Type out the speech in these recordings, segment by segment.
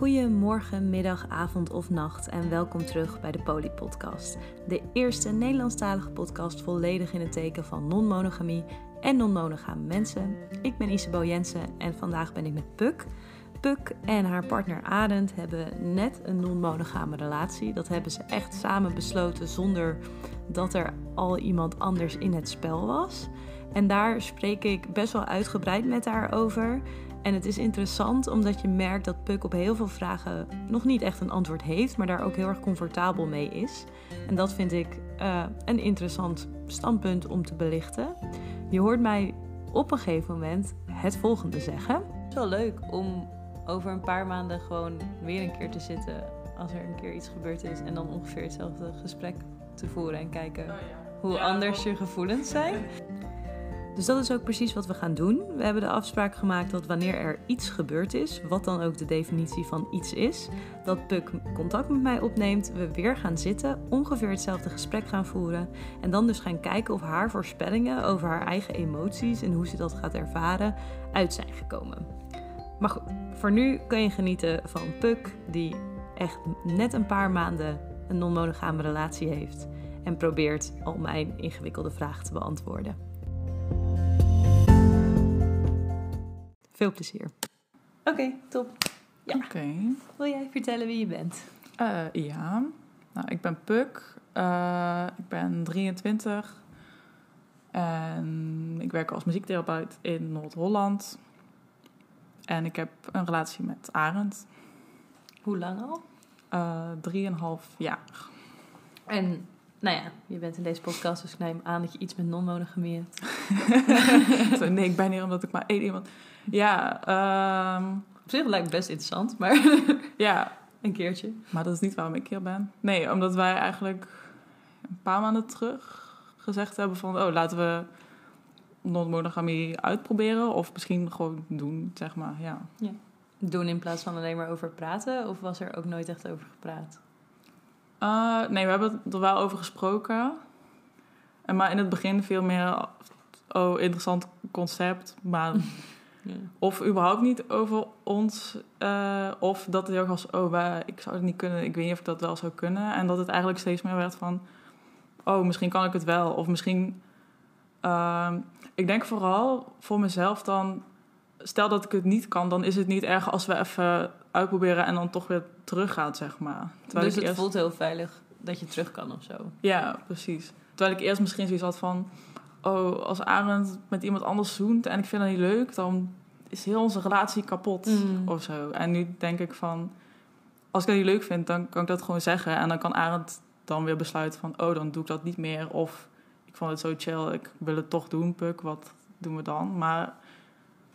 Goedemorgen, middag, avond of nacht en welkom terug bij de Poly Podcast. De eerste Nederlandstalige podcast volledig in het teken van non-monogamie en non-monogame mensen. Ik ben Isabel Jensen en vandaag ben ik met Puk. Puk en haar partner Arend hebben net een non-monogame relatie. Dat hebben ze echt samen besloten zonder dat er al iemand anders in het spel was. En daar spreek ik best wel uitgebreid met haar over. En het is interessant omdat je merkt dat Puk op heel veel vragen nog niet echt een antwoord heeft, maar daar ook heel erg comfortabel mee is. En dat vind ik uh, een interessant standpunt om te belichten. Je hoort mij op een gegeven moment het volgende zeggen. Het is wel leuk om over een paar maanden gewoon weer een keer te zitten als er een keer iets gebeurd is en dan ongeveer hetzelfde gesprek te voeren en kijken oh hoe anders je gevoelens zijn. Dus dat is ook precies wat we gaan doen. We hebben de afspraak gemaakt dat wanneer er iets gebeurd is, wat dan ook de definitie van iets is, dat Puk contact met mij opneemt, we weer gaan zitten, ongeveer hetzelfde gesprek gaan voeren en dan dus gaan kijken of haar voorspellingen over haar eigen emoties en hoe ze dat gaat ervaren uit zijn gekomen. Maar goed, voor nu kun je genieten van Puk, die echt net een paar maanden een non-monogame relatie heeft en probeert al mijn ingewikkelde vragen te beantwoorden. Veel plezier. Oké, top. Ja. Oké. Wil jij vertellen wie je bent? Uh, ja. Nou, ik ben Puk. Uh, ik ben 23. En ik werk als muziektherapeut in Noord-Holland. En ik heb een relatie met Arend. Hoe lang al? Uh, drieënhalf jaar. En nou ja, je bent in deze podcast, dus ik neem aan dat je iets met non-monogamie hebt. nee, ik ben hier omdat ik maar één iemand... Ja, um... Op zich lijkt het best interessant, maar ja. een keertje. Maar dat is niet waarom ik hier ben. Nee, omdat wij eigenlijk een paar maanden terug gezegd hebben van... Oh, laten we non-monogamie uitproberen. Of misschien gewoon doen, zeg maar, ja. ja. Doen in plaats van alleen maar over praten? Of was er ook nooit echt over gepraat? Uh, nee, we hebben er wel over gesproken. En maar in het begin veel meer... Oh, interessant concept, maar... Of überhaupt niet over ons. Uh, of dat het heel was, oh, wij, ik zou het niet kunnen. Ik weet niet of ik dat wel zou kunnen. En dat het eigenlijk steeds meer werd van... Oh, misschien kan ik het wel. Of misschien... Uh, ik denk vooral voor mezelf dan... Stel dat ik het niet kan, dan is het niet erg als we even uitproberen en dan toch weer teruggaan, zeg maar. Terwijl dus het eerst... voelt heel veilig dat je terug kan of zo. Ja, precies. Terwijl ik eerst misschien zoiets had van oh, als Arend met iemand anders zoent en ik vind dat niet leuk, dan is heel onze relatie kapot mm. of zo. En nu denk ik van, als ik dat niet leuk vind, dan kan ik dat gewoon zeggen. En dan kan Arend dan weer besluiten van, oh, dan doe ik dat niet meer. Of ik vond het zo chill, ik wil het toch doen, Puk, wat doen we dan? Maar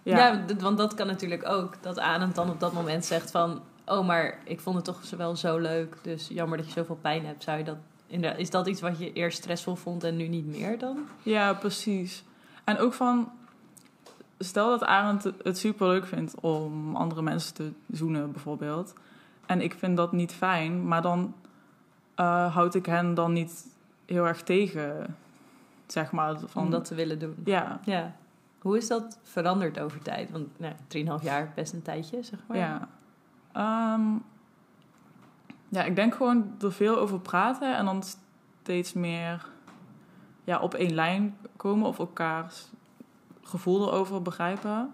ja. ja, want dat kan natuurlijk ook. Dat Arend dan op dat moment zegt van... oh, maar ik vond het toch wel zo leuk. Dus jammer dat je zoveel pijn hebt. Zou je dat is dat iets wat je eerst stressvol vond en nu niet meer dan? Ja, precies. En ook van, stel dat Arend het super leuk vindt om andere mensen te zoenen, bijvoorbeeld. En ik vind dat niet fijn, maar dan uh, houd ik hen dan niet heel erg tegen, zeg maar. Van, om dat te willen doen. Ja. ja. Hoe is dat veranderd over tijd? Want nou, 3,5 jaar, best een tijdje, zeg maar. Ja. Um, ja, ik denk gewoon er veel over praten en dan steeds meer ja, op één lijn komen of elkaars gevoel erover begrijpen.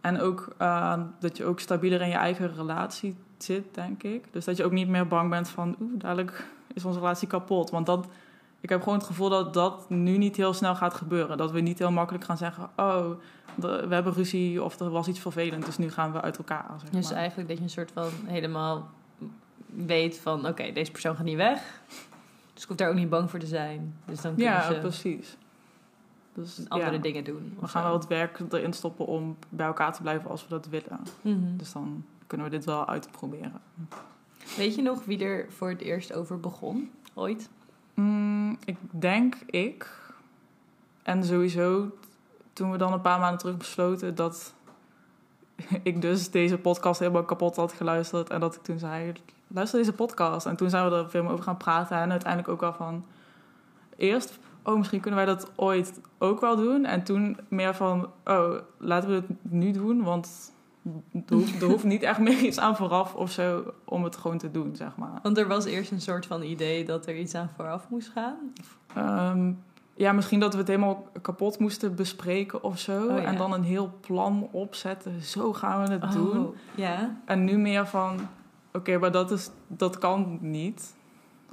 En ook uh, dat je ook stabieler in je eigen relatie zit, denk ik. Dus dat je ook niet meer bang bent van, oeh, dadelijk is onze relatie kapot. Want dat, ik heb gewoon het gevoel dat dat nu niet heel snel gaat gebeuren. Dat we niet heel makkelijk gaan zeggen, oh, we hebben ruzie of er was iets vervelend, dus nu gaan we uit elkaar. Zeg dus eigenlijk dat je een soort van helemaal weet van oké, deze persoon gaat niet weg. Dus ik hoef daar ook niet bang voor te zijn. Dus dan kunnen ja, ze precies. Dus, andere dingen doen. We gaan wel het werk erin stoppen om bij elkaar te blijven als we dat willen. Mhm. Dus dan kunnen we dit wel uitproberen. Weet je nog wie er voor het eerst over begon, ooit? Mm, ik denk ik. En sowieso toen we dan een paar maanden terug besloten dat ik dus deze podcast helemaal kapot had geluisterd. En dat ik toen zei, luister deze podcast. En toen zijn we er veel meer over gaan praten. En uiteindelijk ook wel van... Eerst, oh, misschien kunnen wij dat ooit ook wel doen. En toen meer van, oh, laten we het nu doen. Want er hoeft, er hoeft niet echt meer iets aan vooraf of zo om het gewoon te doen, zeg maar. Want er was eerst een soort van idee dat er iets aan vooraf moest gaan. Ehm, ja, misschien dat we het helemaal kapot moesten bespreken of zo. Oh, ja. En dan een heel plan opzetten. Zo gaan we het doen. Oh, ja. En nu meer van, oké, maar dat, is, dat kan niet.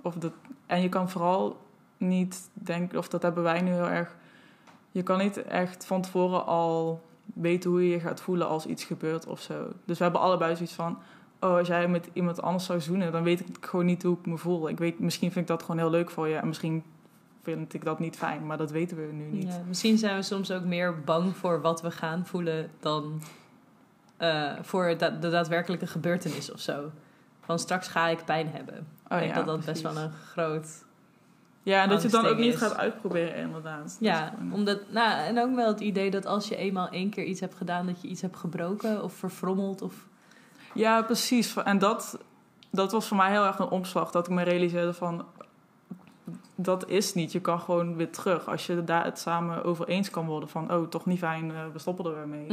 Of dat, en je kan vooral niet denken, of dat hebben wij nu heel erg... Je kan niet echt van tevoren al weten hoe je je gaat voelen als iets gebeurt of zo. Dus we hebben allebei zoiets van... Oh, als jij met iemand anders zou zoenen, dan weet ik gewoon niet hoe ik me voel. Ik weet, misschien vind ik dat gewoon heel leuk voor je. En misschien vind ik dat niet fijn, maar dat weten we nu niet. Ja, misschien zijn we soms ook meer bang voor wat we gaan voelen dan eh, voor da- de daadwerkelijke gebeurtenis of zo. Van straks ga ik pijn hebben. ik Oh, denk ja, dat dat best wel een groot... Ja, en dat je het dan ook niet is. gaat uitproberen, inderdaad. Ja, gewoon- omdat, nou, en ook wel het idee dat als je eenmaal één keer iets hebt gedaan, dat je iets hebt gebroken of verfrommeld. Of... Ja, precies. En dat, dat was voor mij heel erg een omslag. Dat ik me realiseerde van... Dat is niet. Je kan gewoon weer terug. Als je daar het samen over eens kan worden van... Oh, toch niet fijn, eh, we stoppen er weer mee.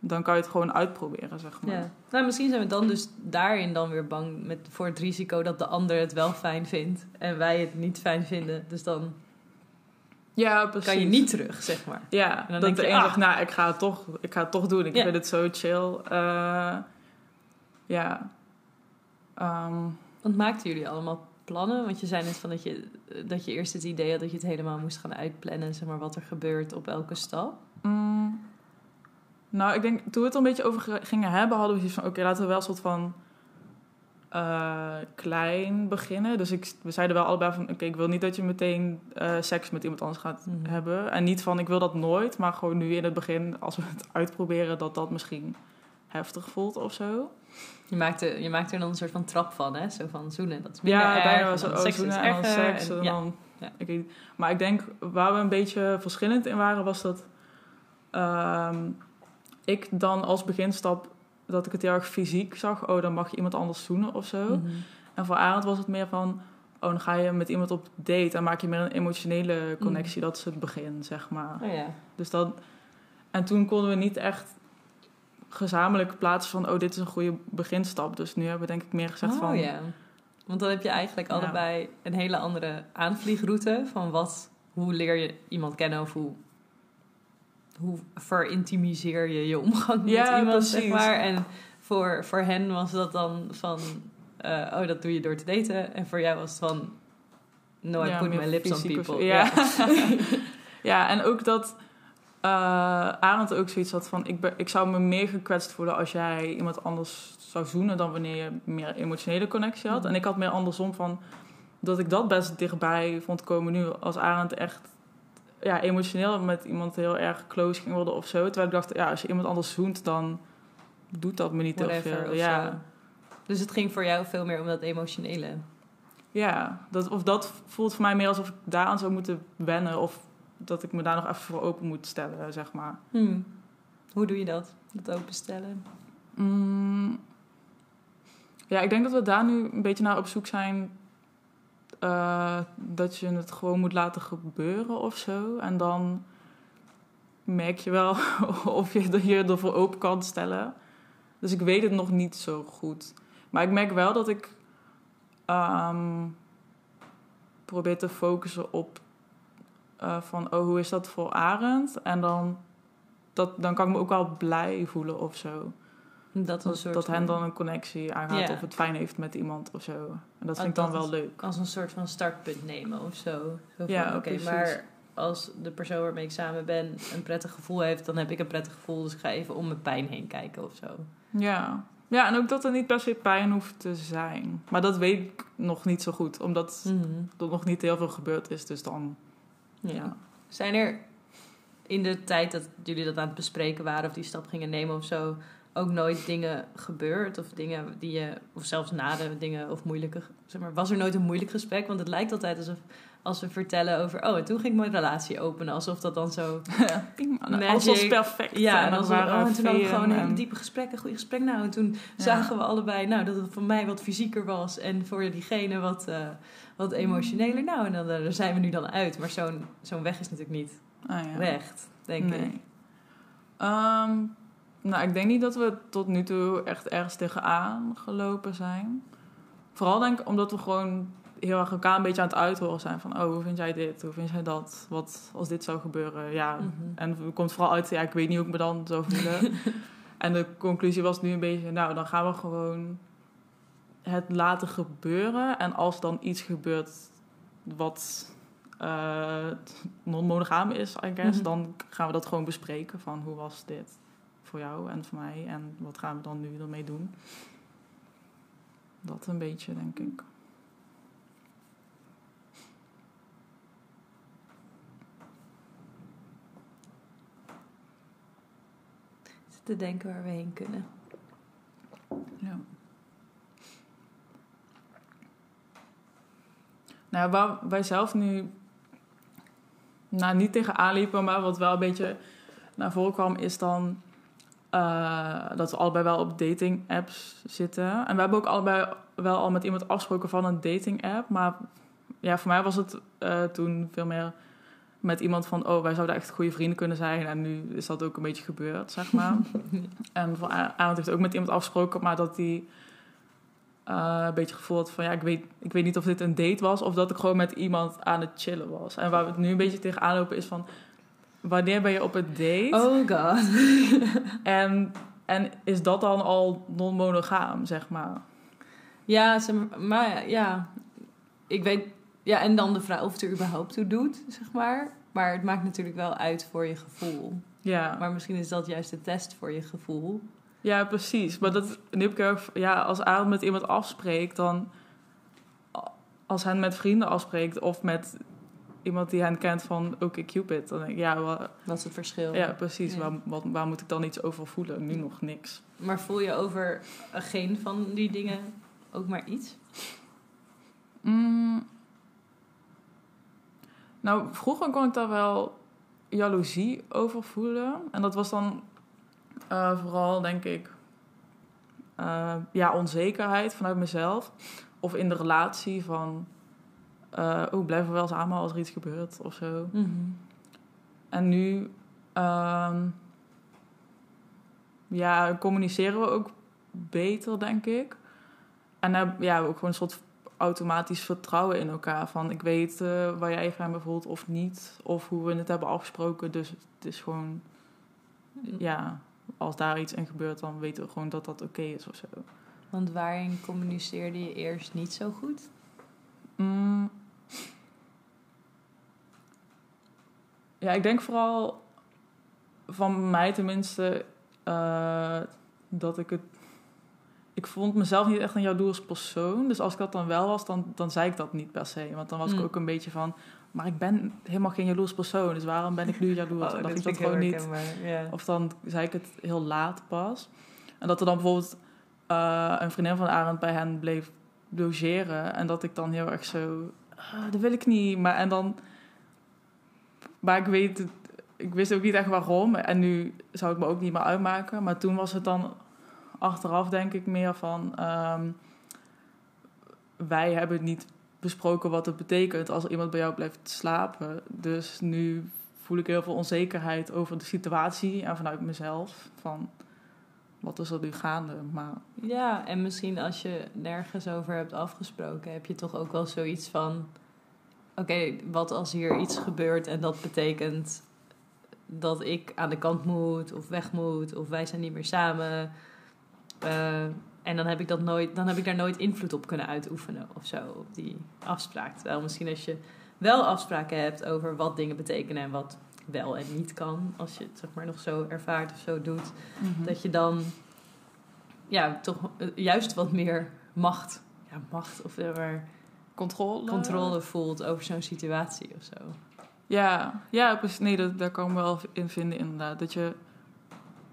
Dan kan je het gewoon uitproberen, zeg maar. Ja. Nou, misschien zijn we dan dus daarin dan weer bang met, voor het risico dat de ander het wel fijn vindt en wij het niet fijn vinden. Dus dan Ja, precies. kan je niet terug, zeg maar. Ja, En dan dat denk de je, een ah. zegt, nou, ik ga het toch, ik ga het toch doen. Ik Ja. vind het zo chill. Eh, ja. Ehm, Want maakten jullie allemaal plannen? Want je zei net van dat je, dat je eerst het idee had dat je het helemaal moest gaan uitplannen, zeg maar, wat er gebeurt op elke stap. mm, nou, ik denk, toen we het er een beetje over ge- gingen hebben, hadden we zoiets van, oké, laten we wel een soort van eh, klein beginnen. Dus ik, we zeiden wel allebei van, oké, ik wil niet dat je meteen eh, seks met iemand anders gaat Mhm. hebben. En niet van, ik wil dat nooit, maar gewoon nu in het begin, als we het uitproberen, dat dat misschien heftig voelt of zo. Je maakte, je maakte er dan een soort van trap van, hè? Zo van zoenen, dat is minder Ja, erg. bijna zo. dan Oh, seks is zoenen en dan erger, seks. en- dan, Ja. Maar ik denk, waar we een beetje verschillend in waren, was dat ehm, ik dan als beginstap, dat ik het heel erg fysiek zag. Oh, dan mag je iemand anders zoenen of zo. Mhm. En voor Arend was het meer van, oh, dan ga je met iemand op date en maak je meer een emotionele connectie. Dat is het begin, zeg maar. Oh ja. Dus dat, en toen konden we niet echt gezamenlijk plaatsen van, oh, dit is een goede beginstap. Dus nu hebben we denk ik meer gezegd oh van, ja. Want dan heb je eigenlijk Ja. allebei een hele andere aanvliegroute van wat, hoe leer je iemand kennen of hoe, hoe verintimiseer je je omgang met Ja, iemand, zeg maar. En voor, voor hen was dat dan van, eh, oh, dat doe je door te daten. En voor jou was het van, no, I Ja, put my lips on people. Ja. ja, en ook dat eh Arend ook zoiets had van... Ik, ben, ik zou me meer gekwetst voelen als jij iemand anders zou zoenen... dan wanneer je meer emotionele connectie had. Mhm. En ik had meer andersom van... dat ik dat best dichtbij vond komen nu. Als Arend echt ja, emotioneel met iemand heel erg close ging worden of zo. Terwijl ik dacht, ja, als je iemand anders zoent... dan doet dat me niet heel Whatever, veel. of Ja. zo. Dus het ging voor jou veel meer om dat emotionele. Ja, dat, of dat voelt voor mij meer alsof ik daaraan zou moeten wennen. Of dat ik me daar nog even voor open moet stellen, zeg maar. Hmm. Hoe doe je dat? Dat openstellen? Mm, ja, ik denk dat we daar nu een beetje naar op zoek zijn. Eh, dat je het gewoon moet laten gebeuren of zo. En dan merk je wel of je je ervoor open kan stellen. Dus ik weet het nog niet zo goed. Maar ik merk wel dat ik ehm, probeer te focussen op eh, van oh, hoe is dat voor Arend? En dan, dat, dan kan ik me ook wel blij voelen of zo. Dat, een soort dat hen dan een connectie aangaat Ja. of het fijn heeft met iemand of zo. En dat vind ik dan wel leuk. als een soort van startpunt nemen of zo. Ja, oké, maar als de persoon waarmee ik samen ben een prettig gevoel heeft, dan heb ik een prettig gevoel. Dus ik ga even om mijn pijn heen kijken of zo. Ja. ja, en ook dat er niet per se pijn hoeft te zijn. Maar dat weet ik nog niet zo goed, omdat er nog niet heel veel gebeurd is. Dus dan, Ja. ja. Zijn er in de tijd dat jullie dat aan het bespreken waren of die stap gingen nemen of zo, ook nooit dingen gebeurd? Of dingen die je, of zelfs na de dingen of moeilijke, zeg maar, was er nooit een moeilijk gesprek? Want het lijkt altijd alsof als we vertellen over, oh, en toen ging ik mijn relatie openen, alsof dat dan zo Ping, Magic. Alles was perfect. Ja, en, en waren oh, en toen hadden we gewoon een hele diepe gesprek, een goede gesprek. Nou, en toen Ja. zagen we allebei nou, dat het voor mij wat fysieker was en voor diegene wat, eh, wat emotioneler. Nou, en dan, eh, daar zijn we nu dan uit. Maar zo'n zo'n weg is natuurlijk niet Ah, ja. recht, denk nee. ik. Ehm, Nou, ik denk niet dat we tot nu toe echt ergens tegenaan gelopen zijn. Vooral denk ik omdat we gewoon heel erg elkaar een beetje aan het uithoren zijn. Van, oh, hoe vind jij dit? Hoe vind jij dat? Wat als dit zou gebeuren? Ja, Mhm. en het komt vooral uit, ja, ik weet niet hoe ik me dan zou voelen. en de conclusie was nu een beetje, nou, dan gaan we gewoon het laten gebeuren. En als dan iets gebeurt wat eh, non-monogaam is, I guess, Mhm. dan gaan we dat gewoon bespreken. Van, hoe was dit voor jou en voor mij? En wat gaan we dan nu ermee doen? Dat een beetje, denk ik. Te denken waar we heen kunnen. Ja. Nou, waar wij zelf nu nou, niet tegenaan liepen, maar wat wel een beetje naar voren kwam, is dan eh, dat we allebei wel op dating apps zitten. En we hebben ook allebei wel al met iemand afgesproken van een dating app. Maar ja, voor mij was het eh, toen veel meer met iemand van, oh, wij zouden echt goede vrienden kunnen zijn. En nu is dat ook een beetje gebeurd, zeg maar. En voor Arend heeft ook met iemand afgesproken, maar dat hij eh, een beetje gevoel had van ja, ik weet, ik weet niet of dit een date was of dat ik gewoon met iemand aan het chillen was. En waar we het nu een beetje tegenaan lopen is van wanneer ben je op een date Oh god. en, en is dat dan al non-monogaam, zeg maar? Ja, maar, ja, ik weet... Ja, en dan de vraag of het er überhaupt toe doet, zeg maar. Maar het maakt natuurlijk wel uit voor je gevoel. Ja, Maar misschien is dat juist de test voor je gevoel. ja precies. Maar dat, nu heb ik ja, als Arend met iemand afspreekt, dan als hij met vrienden afspreekt of met iemand die hen kent van oké Cupid, dan denk ik ja, wa- Dat is het verschil. Ja, precies. Ja. Waar, wat, waar moet ik dan iets over voelen? Nu nog niks. Maar voel je over geen van die dingen ook maar iets? Mm. Nou, vroeger kon ik daar wel jaloezie over voelen. En dat was dan eh, vooral, denk ik, eh, ja, onzekerheid vanuit mezelf. Of in de relatie van, oh, blijven we wel samen als er iets gebeurt of zo. En nu, ehm, ja, communiceren we ook beter, denk ik. En heb, ja, ook gewoon een soort automatisch vertrouwen in elkaar. Van ik weet eh, waar jij van me voelt of niet. Of hoe we het hebben afgesproken. Dus het is gewoon, ja, als daar iets in gebeurt, dan weten we gewoon dat dat oké is of zo. Want waarin communiceerde je eerst niet zo goed? Mm. Ja, ik denk vooral van mij tenminste eh, dat ik het. Ik vond mezelf niet echt een jaloers persoon. Dus als ik dat dan wel was, dan, dan zei ik dat niet per se. Want dan was ik Mm. ook een beetje van. Maar ik ben helemaal geen jaloers persoon. Dus waarom ben ik nu jaloers? dat ik dat gewoon niet. Of dan zei ik het heel laat pas. En dat er dan bijvoorbeeld eh, een vriendin van Arend bij hen bleef logeren. En dat ik dan heel erg zo... "Ah, dat wil ik niet. Maar, en dan, maar ik weet... het- Ik wist ook niet echt waarom. En nu zou ik me ook niet meer uitmaken. Maar toen was het dan achteraf denk ik meer van... ehm, wij hebben niet besproken wat het betekent als iemand bij jou blijft slapen. Dus nu voel ik heel veel onzekerheid over de situatie en vanuit mezelf. Van wat is er nu gaande? Maar Ja, en misschien als je nergens over hebt afgesproken, heb je toch ook wel zoiets van: oké, wat als hier iets gebeurt en dat betekent dat ik aan de kant moet of weg moet of wij zijn niet meer samen. Eh, en dan heb ik dat nooit, dan heb ik daar nooit invloed op kunnen uitoefenen of zo op die afspraak. Terwijl misschien als je wel afspraken hebt over wat dingen betekenen en wat wel en niet kan, als je het zeg maar nog zo ervaart of zo doet, dat je dan ja, toch eh, juist wat meer macht, ja, macht of eh, maar controle. controle voelt over zo'n situatie of zo. Ja, ja precies. Nee, dat, daar kan ik me wel in vinden inderdaad. Dat je,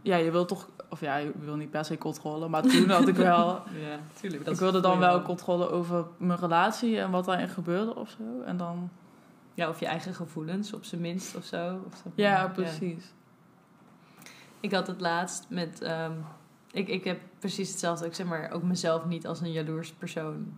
ja, je wil toch, of ja, je wil niet per se controle, maar toen had ik wel, Ja, tuurlijk. ik wilde dan wel controle over mijn relatie en wat daarin gebeurde of zo. En dan, Ja, of je eigen gevoelens op zijn minst of zo. Of zo. ja, precies. Ik had het laatst met. ehm, ik, ik heb precies hetzelfde. Ik zeg maar ook mezelf niet als een jaloers persoon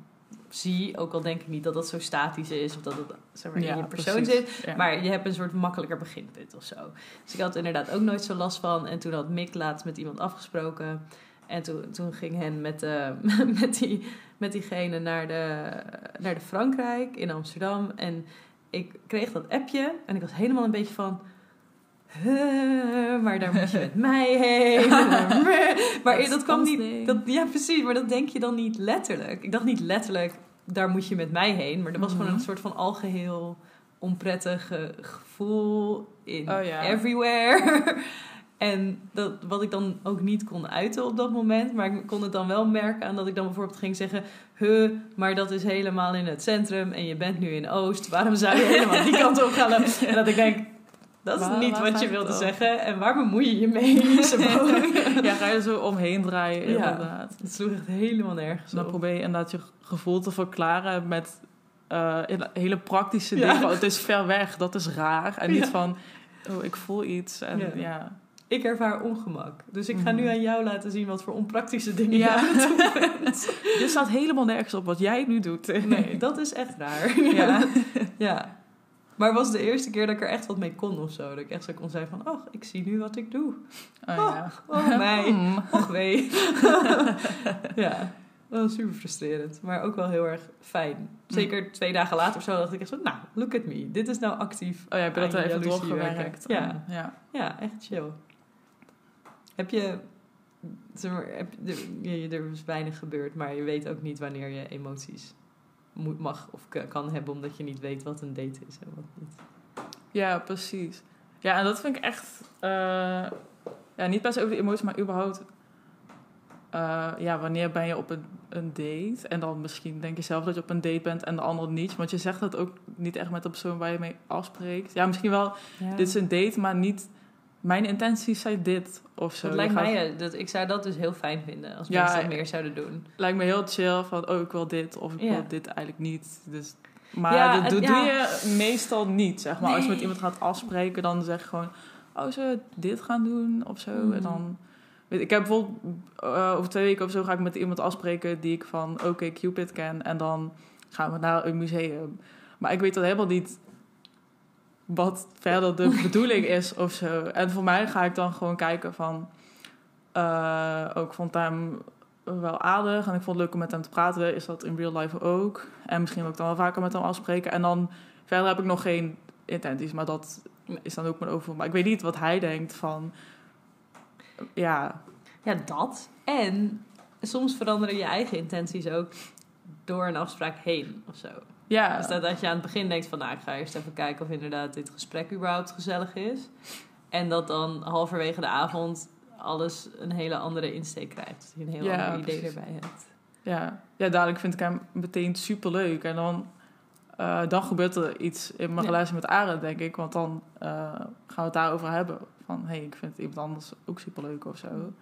zie. Ook al denk ik niet dat dat zo statisch is of dat het zeg maar, Ja, in je persoon precies. zit. Ja. Maar je hebt een soort makkelijker beginpunt of zo. Dus ik had er inderdaad ook nooit zo last van. En toen had Mick laatst met iemand afgesproken. En toen, toen ging hen met, eh, met, die, met diegene naar de, naar de Frankrijk in Amsterdam. En ik kreeg dat appje en ik was helemaal een beetje van... "Huh, maar daar moet je met mij heen. maar Dat dat, kwam niet. Dat, ja, precies. Maar dat denk je dan niet letterlijk. Ik dacht niet letterlijk, daar moet je met mij heen. Maar er was gewoon Mhm. een soort van algeheel onprettig gevoel in Oh ja. everywhere. en dat, wat ik dan ook niet kon uiten op dat moment. Maar ik kon het dan wel merken aan dat ik dan bijvoorbeeld ging zeggen... Huh, maar dat is helemaal in het centrum en je bent nu in Oost. Waarom zou je helemaal die kant op gaan? En dat ik denk, dat is Waar- niet waar wat je wilde zeggen. En waar bemoei je je mee? Ja, ga je er zo omheen draaien, Ja. inderdaad. Het sloeg echt helemaal nergens Dan op. probeer je inderdaad je gevoel te verklaren met eh, hele praktische Ja. dingen. Van, het is ver weg, dat is raar. En niet Ja. van, oh, ik voel iets. En Ja. Ik ervaar ongemak. Dus ik ga Mhm. nu aan jou laten zien wat voor onpraktische dingen Ja. je aan het doen bent. Dit staat helemaal nergens op wat jij nu doet. Nee, dat is echt raar. Ja. ja. Maar het was de eerste keer dat ik er echt wat mee kon of zo. Dat ik echt zo kon zeggen van, oh, ik zie nu wat ik doe. Oh, ja. Oh, mij. Hmm. Och wee. ja, dat was super frustrerend. Maar ook wel heel erg fijn. Zeker twee dagen later of zo dacht ik echt zo, nou, look at me. Dit is nou actief. Oh ja, heb je dat er even doorgewerkt? ja. Ja, echt chill. Heb je... Zeg maar, heb, er, er is weinig gebeurd, maar je weet ook niet wanneer je emoties moet, mag of kan hebben, omdat je niet weet wat een date is en wat niet. Ja, precies. Ja, en dat vind ik echt... eh, ja, niet se over de emoties, maar überhaupt... eh, ja, wanneer ben je op een, een date? En dan misschien denk je zelf dat je op een date bent en de ander niet. Want je zegt dat ook niet echt met de persoon waar je mee afspreekt. Ja, misschien wel, Ja. dit is een date, maar niet... Mijn intenties zijn dit, of zo. dat lijkt gaat- mij, eh, dat, ik zou dat dus heel fijn vinden als Ja, mensen dat eh, meer zouden doen. lijkt me heel chill van, oh, ik wil dit of ik Ja. wil dit eigenlijk niet. Dus, maar Ja, dat, dat doe je meestal niet, zeg maar. Als je met iemand gaat afspreken, dan zeg je gewoon, oh, we dit gaan doen of zo? En dan, weet, ik heb bijvoorbeeld eh, over twee weken of zo ga ik met iemand afspreken die ik van OK Cupid ken. En dan gaan we naar een museum. Maar ik weet dan helemaal niet wat verder de bedoeling is of zo. En voor mij ga ik dan gewoon kijken van... eh, ook vond hem wel aardig en ik vond het leuk om met hem te praten. Is dat in real life ook? En misschien wil ik dan wel vaker met hem afspreken. En dan verder heb ik nog geen intenties, maar dat is dan ook mijn over. Maar ik weet niet wat hij denkt van... Ja, Ja, dat. En soms veranderen je eigen intenties ook door een afspraak heen of zo. Ja. Dus dat, dat je aan het begin denkt van, nou, ik ga eerst even kijken of inderdaad dit gesprek überhaupt gezellig is. En dat dan halverwege de avond alles een hele andere insteek krijgt. Dat je een heel Ja, ander idee precies. erbij hebt. Ja, ja dadelijk vind ik hem meteen super leuk. En dan, eh, dan gebeurt er iets in mijn Ja. relatie met Arend, denk ik. Want dan eh, gaan we het daarover hebben. Van hé, hey, ik vind iemand anders ook super leuk of zo.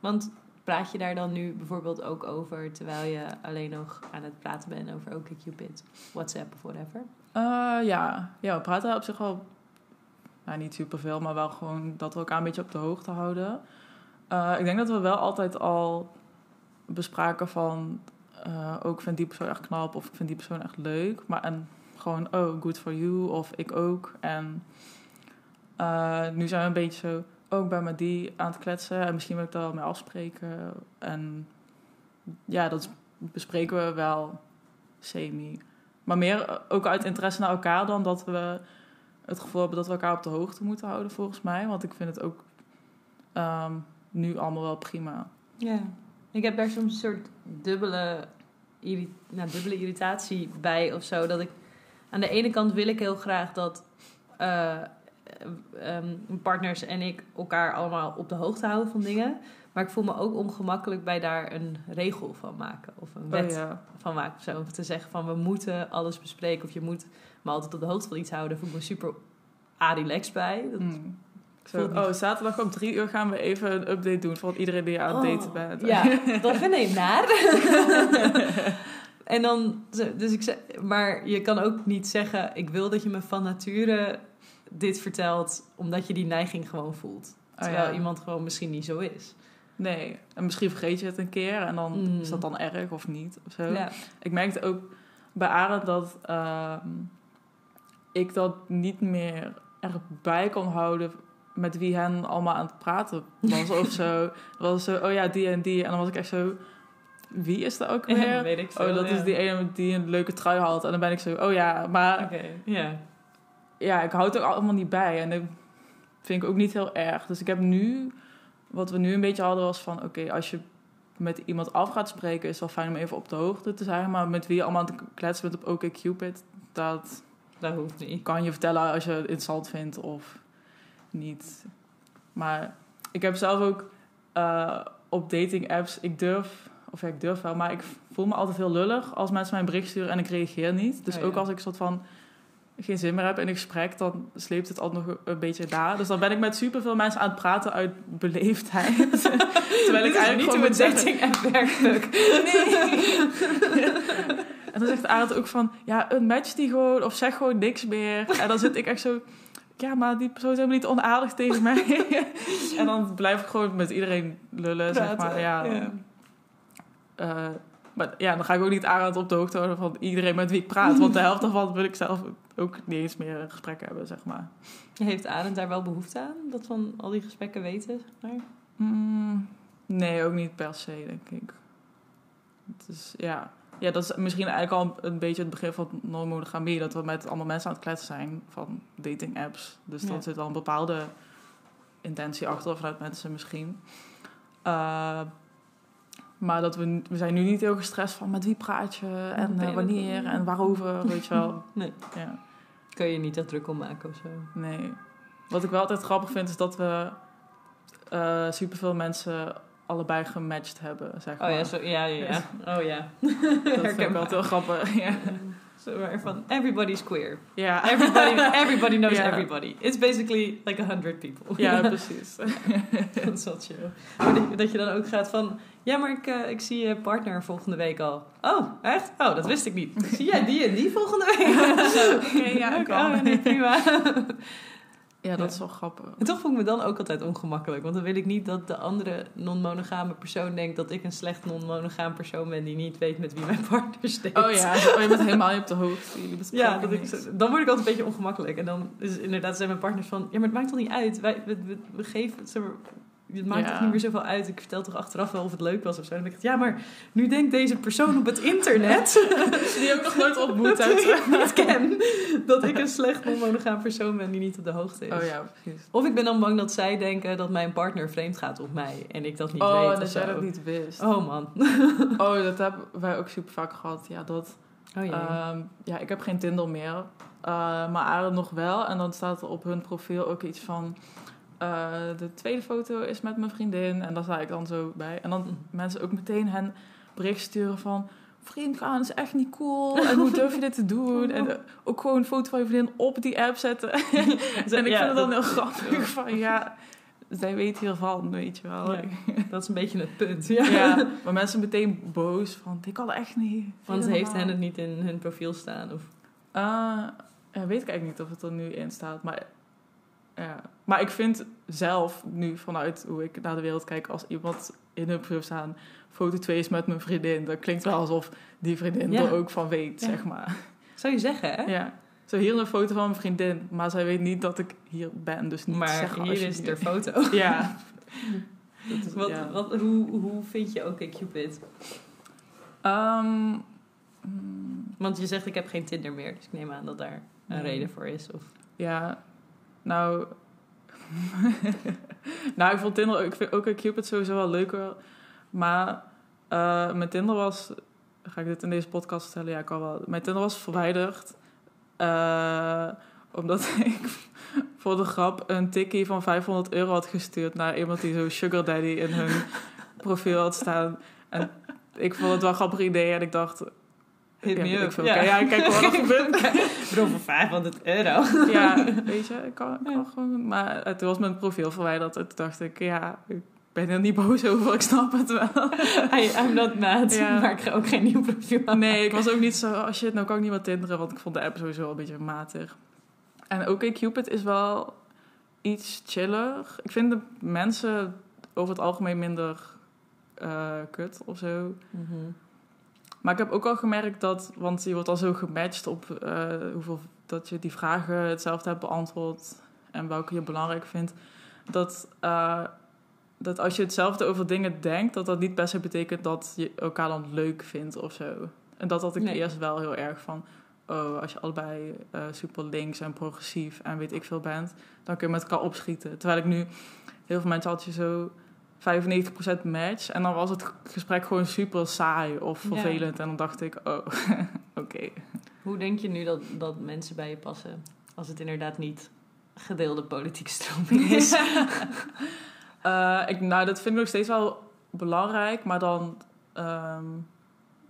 Want praat je daar dan nu bijvoorbeeld ook over terwijl je alleen nog aan het praten bent over OkCupid, WhatsApp of whatever? Eh, ja. ja, we praten op zich wel, nou, niet super veel, maar wel gewoon dat we elkaar een beetje op de hoogte houden. Eh, ik denk dat we wel altijd al bespraken van, eh, ook vind die persoon echt knap of ik vind die persoon echt leuk. Maar en gewoon, oh, good for you of ik ook. En nu zijn we een beetje zo, ik ben met die aan het kletsen en misschien wil ik daar wel mee afspreken. En ja, dat bespreken we wel semi. Maar meer ook uit interesse naar elkaar dan dat we het gevoel hebben dat we elkaar op de hoogte moeten houden, volgens mij. Want ik vind het ook ehm, nu allemaal wel prima. Ja. Ik heb daar soms een soort dubbele, nou, dubbele irritatie bij of zo. Dat ik aan de ene kant wil ik heel graag dat eh, ehm, partners en ik elkaar allemaal op de hoogte houden van dingen. Maar ik voel me ook ongemakkelijk bij daar een regel van maken. Of een wet Oh, ja. van maken. Of zo. Of te zeggen van we moeten alles bespreken. Of je moet me altijd op de hoogte van iets houden. Daar voel ik me super a-relaxed bij. Dat Hmm. Zo, oh, zaterdag om drie uur gaan we even een update doen van iedereen die aan het Oh, daten bent. Ja, dat vind ik naar. en dan, dus ik zeg, maar je kan ook niet zeggen: ik wil dat je me van nature dit vertelt, omdat je die neiging gewoon voelt. Oh, Terwijl ja. iemand gewoon misschien niet zo is. Nee. En misschien vergeet je het een keer en dan Mm. is dat dan erg of niet. Of zo. Ja. Ik merkte ook bij Arend dat ehm, ik dat niet meer erbij kon houden met wie hen allemaal aan het praten was of zo. Het was zo, oh ja, die en die. En dan was ik echt zo, wie is dat ook weer? weet ik veel, oh, dat ja. is die ene die een leuke trui had. En dan ben ik zo, oh ja, maar Oké, ja. Ja, ik houd er allemaal niet bij. En dat vind ik ook niet heel erg. Dus ik heb nu, wat we nu een beetje hadden, was van: oké, als je met iemand af gaat spreken, is het wel fijn om even op de hoogte te zijn. Maar met wie je allemaal aan het kletsen bent op OkCupid, dat Dat hoeft niet. kan je vertellen als je het interessant vindt of niet. Maar ik heb zelf ook eh, op dating apps, ik durf, of ja, ik durf wel, maar ik voel me altijd heel lullig als mensen mij een bericht sturen en ik reageer niet. Dus Oh ja. ook als ik soort van geen zin meer heb in een gesprek, dan sleept het altijd nog een beetje daar. Dus dan ben ik met superveel mensen aan het praten uit beleefdheid. Terwijl ik eigenlijk gewoon moet zeggen... dating app werkt. En dan zegt Arend ook van, ja, een match die gewoon, of zeg gewoon niks meer. En dan zit ik echt zo, ja, maar die persoon is helemaal niet onaardig tegen mij. en dan blijf ik gewoon met iedereen lullen, zeg maar. Ja, ja. Eh, maar ja, dan ga ik ook niet Arend op de hoogte houden van iedereen met wie ik praat. Want de helft daarvan wil ik zelf ook niet eens meer een gesprek hebben, zeg maar. Heeft Arend daar wel behoefte aan? Dat van al die gesprekken weten? zeg maar? Mm, nee, ook niet per se, denk ik. Het is, ja. ja, dat is misschien eigenlijk al een beetje het begin van non-monogamie. Dat we met allemaal mensen aan het kletsen zijn van dating apps. Dus dan Ja. zit al een bepaalde intentie achter vanuit mensen misschien. Uh, maar dat we, we zijn nu niet heel gestrest van met wie praat je en uh, wanneer en waarover, weet je wel. Nee. Ja. Kun je niet echt druk om maken of zo? Nee. Wat ik wel altijd grappig vind, is dat we uh, superveel mensen allebei gematcht hebben, zeg maar. Oh ja, zo, ja, ja, ja. Oh ja. Dat vind ik wel heel grappig. Ja. Zo maar van, everybody's queer. Ja. Everybody, everybody knows everybody. It's basically like a hundred people. ja, precies. dat is wel chill. Maar dat, je dan ook gaat van... Ja, maar ik, eh, ik zie je partner volgende week al. Oh, echt? Oh, dat wist ik niet. Zie jij die en die volgende week? Oké, ja, Oké, kan. oh, nee, prima. Ja, dat is wel grappig. En toch voel ik me dan ook altijd ongemakkelijk. Want dan wil ik niet dat de andere non-monogame persoon denkt... dat ik een slecht non-monogaam persoon ben... die niet weet met wie mijn partner steekt. Oh ja, oh, je bent helemaal op de hoogte. Ja, dat ik, niks. dan word ik altijd een beetje ongemakkelijk. En dan is inderdaad zijn mijn partners van... Ja, maar het maakt toch niet uit? Wij, we, we, we geven... Zeg maar, het maakt Ja. toch niet meer zoveel uit? Ik vertel toch achteraf wel of het leuk was of zo. En dan denk ik, ja, maar nu denkt deze persoon op het internet... Die ook nog nooit ontmoet dat hebt. ik niet ken. Dat ik een slecht non-monogaam persoon ben die niet op de hoogte is. Oh ja, precies. Of ik ben dan bang dat zij denken dat mijn partner vreemd gaat op mij. En ik dat niet Oh, weet of dat jij dat niet wist. Oh man. Oh, dat hebben wij ook super vaak gehad. Ja, dat... Oh ja. Ehm, ja, ik heb geen Tinder meer. Eh, maar Aaron nog wel. En dan staat er op hun profiel ook iets van... eh, de tweede foto is met mijn vriendin. En daar sta ik dan zo bij. En dan mensen ook meteen hen bericht sturen van... Vriend gaan is echt niet cool. En hoe durf je dit te doen? En eh, ook gewoon een foto van je vriendin op die app zetten. en ik Ja, vind het dan heel grappig van... Ja, zij weet hiervan, weet je wel. Ja. Dat is een beetje het punt. Ja. maar mensen meteen boos van... Ik kan echt niet. Want je heeft hen het niet in hun profiel staan? Of... Uh, ja, weet ik eigenlijk niet of het er nu in staat. Maar, ja. maar ik vind zelf nu vanuit hoe ik naar de wereld kijk... als iemand in hun profiel staan... foto 2 is met mijn vriendin. Dat klinkt wel alsof die vriendin Ja. er ook van weet, Ja. zeg maar. Zou je zeggen, hè? Ja. Zo hier een foto van mijn vriendin. Maar zij weet niet dat ik hier ben. Dus niet Maar zeggen hier is ter foto. Ja. Is- Wat, ja. wat, hoe, hoe vind je ook Cupid? Ehm, mm, Want je zegt ik heb geen Tinder meer, dus ik neem aan dat daar een reden voor is. Of... Ja, nou. nou, ik vond Tinder. Ik vind ook Cupid sowieso wel leuker. Maar eh mijn Tinder was. Ga ik dit in deze podcast vertellen? Ja, ik kan wel. Mijn Tinder was verwijderd. eh, omdat ik voor de grap een tikkie van 500 euro had gestuurd naar iemand die zo Sugar Daddy in hun profiel had staan. En ik vond het wel een grappig idee en ik dacht. Hit ja, me ik up. veel. Ja. Ja, kijk wat er gebeurt. Bro, voor 500 euro. Ja, weet je, ik kan, ik gewoon... Maar eh, toen was mijn profiel verwijderd en toen dacht ik, ja, ik ben er niet boos over, ik snap het wel. I, I'm not mad, Ja. maar ik ga ook geen nieuw profiel aan. Nee, ik was ook niet zo, oh shit, nou kan ik niet meer tinderen, want ik vond de app sowieso wel een beetje matig. En ook Cupid is wel iets chiller. Ik vind de mensen over het algemeen minder eh, kut of zo. Mhm. Maar ik heb ook al gemerkt dat, want je wordt al zo gematcht op eh, hoeveel dat je die vragen hetzelfde hebt beantwoord en welke je belangrijk vindt. Dat, eh, dat als je hetzelfde over dingen denkt, dat dat niet per se betekent dat je elkaar dan leuk vindt of zo. En dat had ik Nee. eerst wel heel erg van. Oh, als je allebei eh, super links en progressief en weet ik veel bent, dan kun je met elkaar opschieten. Terwijl ik nu heel veel mensen had je zo 95% match. En dan was het gesprek gewoon super saai of Ja. vervelend. En dan dacht ik, oh, oké. Hoe denk je nu dat, dat mensen bij je passen? Als het inderdaad niet gedeelde politieke stroming is. Eh, ik, nou, dat vind ik nog steeds wel belangrijk. Maar dan, ehm,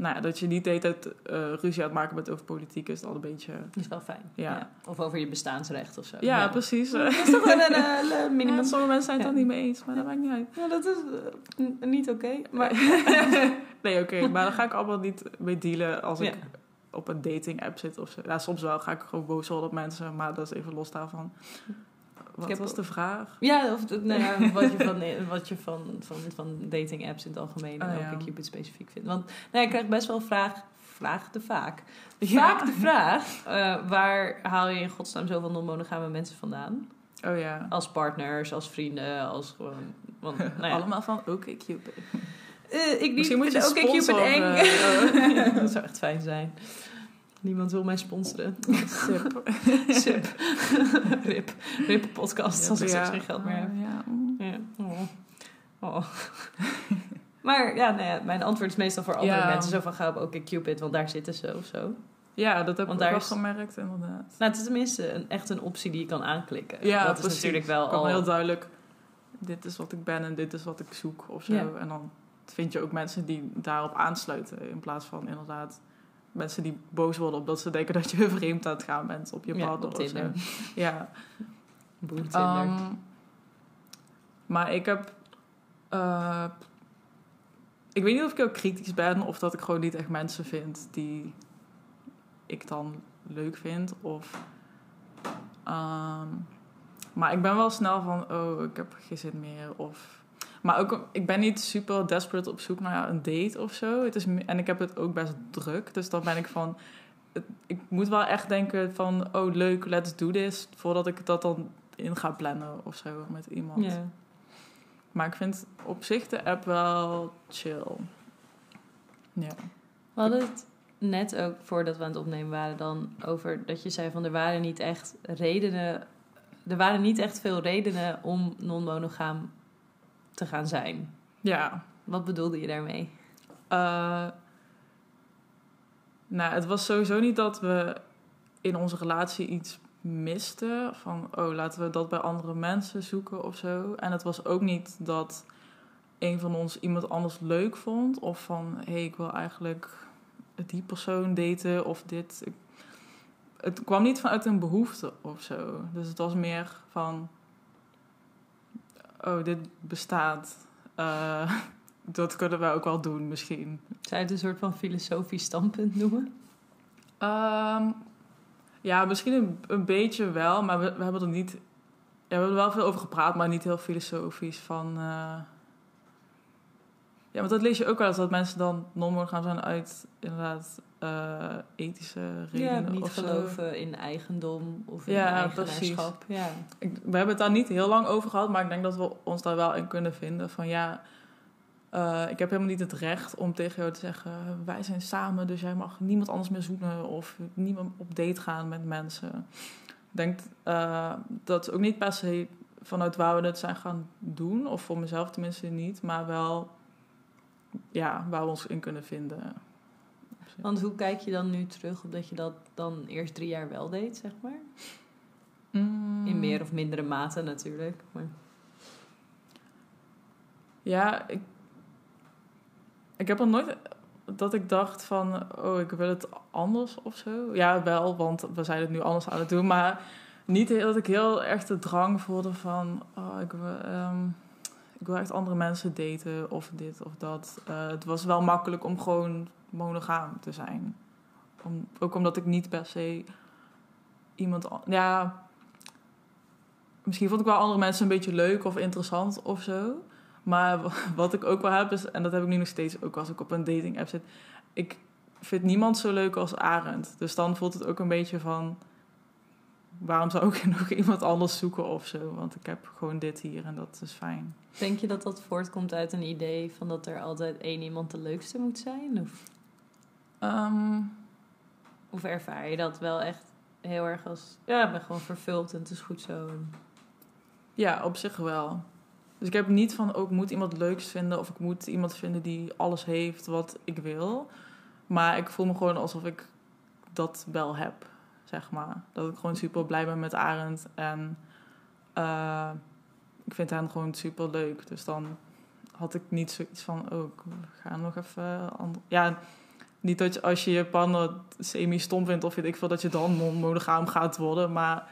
nou ja, dat je niet de hele tijd eh, ruzie aan het maken bent over politiek, is al een beetje... is wel fijn. Ja. Of over je bestaansrecht of zo. Ja, precies. Dat is toch wel een minimum. Ja, sommige mensen zijn het dan niet mee eens, maar dat maakt niet uit. Ja, dat is eh, niet oké. maar Nee, oké, maar daar ga ik allemaal niet mee dealen als ik op een dating app zit of zo. Ja, soms wel ga ik gewoon boos worden op mensen, maar dat is even los daarvan. Wat heb was ook- de vraag? ja, of nou ja, wat je van, wat je van, van, van dating apps in het algemeen en Oh, ook ja. Cupid specifiek vindt. Want nou, ik krijg best wel vraag, vraag te vaak. Ja. Vaak de vraag, eh, waar haal je in godsnaam zoveel non-monogame mensen vandaan? Oh ja. Als partners, als vrienden, als gewoon... Want, nou ja. Allemaal van oké, Cupid. Eh, ik niet. Misschien moet je ook Cupid eng. eh, dat zou echt fijn zijn. Niemand wil mij sponsoren. Sip. Sip. Rip. Rip podcast als ik straks geen geld meer heb. Ja. mm. Ja. Oh. Oh. maar ja, nou ja, mijn antwoord is meestal voor andere Ja. mensen. Zo van, ga op ook Cupid, want daar zitten ze of zo. Ja, dat heb Want ik ook daar wel is- gemerkt, inderdaad. Nou, het is tenminste een, echt een optie die je kan aanklikken. Ja, dat is natuurlijk wel al... heel duidelijk, dit is wat ik ben en dit is wat ik zoek of zo. Ja. En dan vind je ook mensen die daarop aansluiten. In plaats van inderdaad mensen die boos worden omdat ze denken dat je vreemd aan het gaan bent op je Ja, partner of zo. Ja. Tinder. Ehm, maar ik heb... eh, ik weet niet of ik heel kritisch ben of dat ik gewoon niet echt mensen vind die ik dan leuk vind. Of, ehm, maar ik ben wel snel van, oh, ik heb geen zin meer. Of, maar ook, ik ben niet super desperate op zoek naar een date of zo. Het is, en ik heb het ook best druk. Dus dan ben ik van, ik moet wel echt denken van, oh leuk, let's do this. Voordat ik dat dan in ga plannen of zo met iemand. Maar ik vind op zich de app wel chill. Ja. We hadden het net ook voordat we aan het opnemen waren dan over dat je zei van er waren niet echt redenen, er waren niet echt veel redenen om non-monogaam te gaan zijn. Ja. Wat bedoelde je daarmee? Eh, nou, het was sowieso niet dat we in onze relatie iets misten. Van, oh, laten we dat bij andere mensen zoeken of zo. En het was ook niet dat een van ons iemand anders leuk vond. Of van, hé, hey, ik wil eigenlijk die persoon daten of dit. Het kwam niet vanuit een behoefte of zo. Dus het was meer van, oh, dit bestaat. Eh, dat kunnen we ook wel doen misschien. Zou je het een soort van filosofisch standpunt noemen? Ehm, ja, misschien een, een beetje wel, maar we, we hebben er niet. Ja, we hebben er wel veel over gepraat, maar niet heel filosofisch. Van, eh, ja, want dat lees je ook wel eens dat mensen dan non-monogaam zijn uit inderdaad eh, ethische redenen. ja, niet of zo. geloven in eigendom of in Ja, eigenaarschap. Ja, Ik, we hebben het daar niet heel lang over gehad, maar ik denk dat we ons daar wel in kunnen vinden. Van ja, eh, ik heb helemaal niet het recht om tegen jou te zeggen: wij zijn samen, dus jij mag niemand anders meer zoenen of niemand op date gaan met mensen. Ik denk eh, dat ook niet per se vanuit waar we het zijn gaan doen, of voor mezelf tenminste niet, maar wel ja, waar we ons in kunnen vinden. Want hoe kijk je dan nu terug op dat je dat dan eerst drie jaar wel deed, zeg maar? Mm. In meer of mindere mate natuurlijk. Maar... Ja, ik, ik heb er nooit dat ik dacht van, oh, ik wil het anders of zo. Ja, wel, want we zijn het nu anders aan het doen. Maar niet dat ik heel erg de drang voelde van, oh, ik wil, ehm, ik wil echt andere mensen daten of dit of dat. Eh, het was wel makkelijk om gewoon monogaam te zijn. Om, ook omdat ik niet per se iemand... an- Ja, misschien vond ik wel andere mensen een beetje leuk of interessant of zo. Maar wat ik ook wel heb, is, en dat heb ik nu nog steeds ook als ik op een dating app zit. Ik vind niemand zo leuk als Arend. Dus dan voelt het ook een beetje van. Waarom zou ik nog iemand anders zoeken of zo? Want ik heb gewoon dit hier en dat is fijn. Denk je dat dat voortkomt uit een idee van dat er altijd één iemand de leukste moet zijn? Of, Ehm, of ervaar je dat wel echt heel erg als... Ja, ik ben gewoon vervuld en het is goed zo. En- ja, op zich wel. Dus ik heb niet van, ook moet iemand leuks vinden of ik moet iemand vinden die alles heeft wat ik wil. Maar ik voel me gewoon alsof ik dat wel heb, zeg maar. Dat ik gewoon super blij ben met Arend en eh, ik vind hem gewoon super leuk. Dus dan had ik niet zoiets van, oh, ik ga nog even... Ja, niet dat je, als je je partner semi-stom vindt of weet ik veel, dat je dan non-monogaam gaat worden. Maar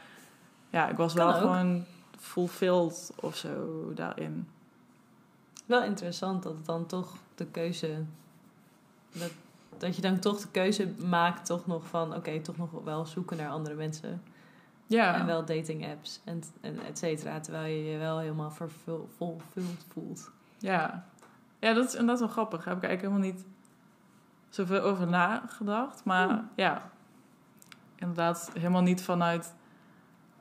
ja, ik was Kan wel ook. gewoon fulfilled of zo daarin. Wel interessant dat het dan toch de keuze... Dat, dat je dan toch de keuze maakt toch nog van... Oké, toch nog wel zoeken naar andere mensen. Ja, En wel dating apps en, en et cetera. Terwijl je je wel helemaal vervul- fulfilled voelt. ja. ja, dat is inderdaad wel grappig. Daar heb ik eigenlijk helemaal niet zoveel over nagedacht. Maar Hmm. ja, inderdaad helemaal niet vanuit...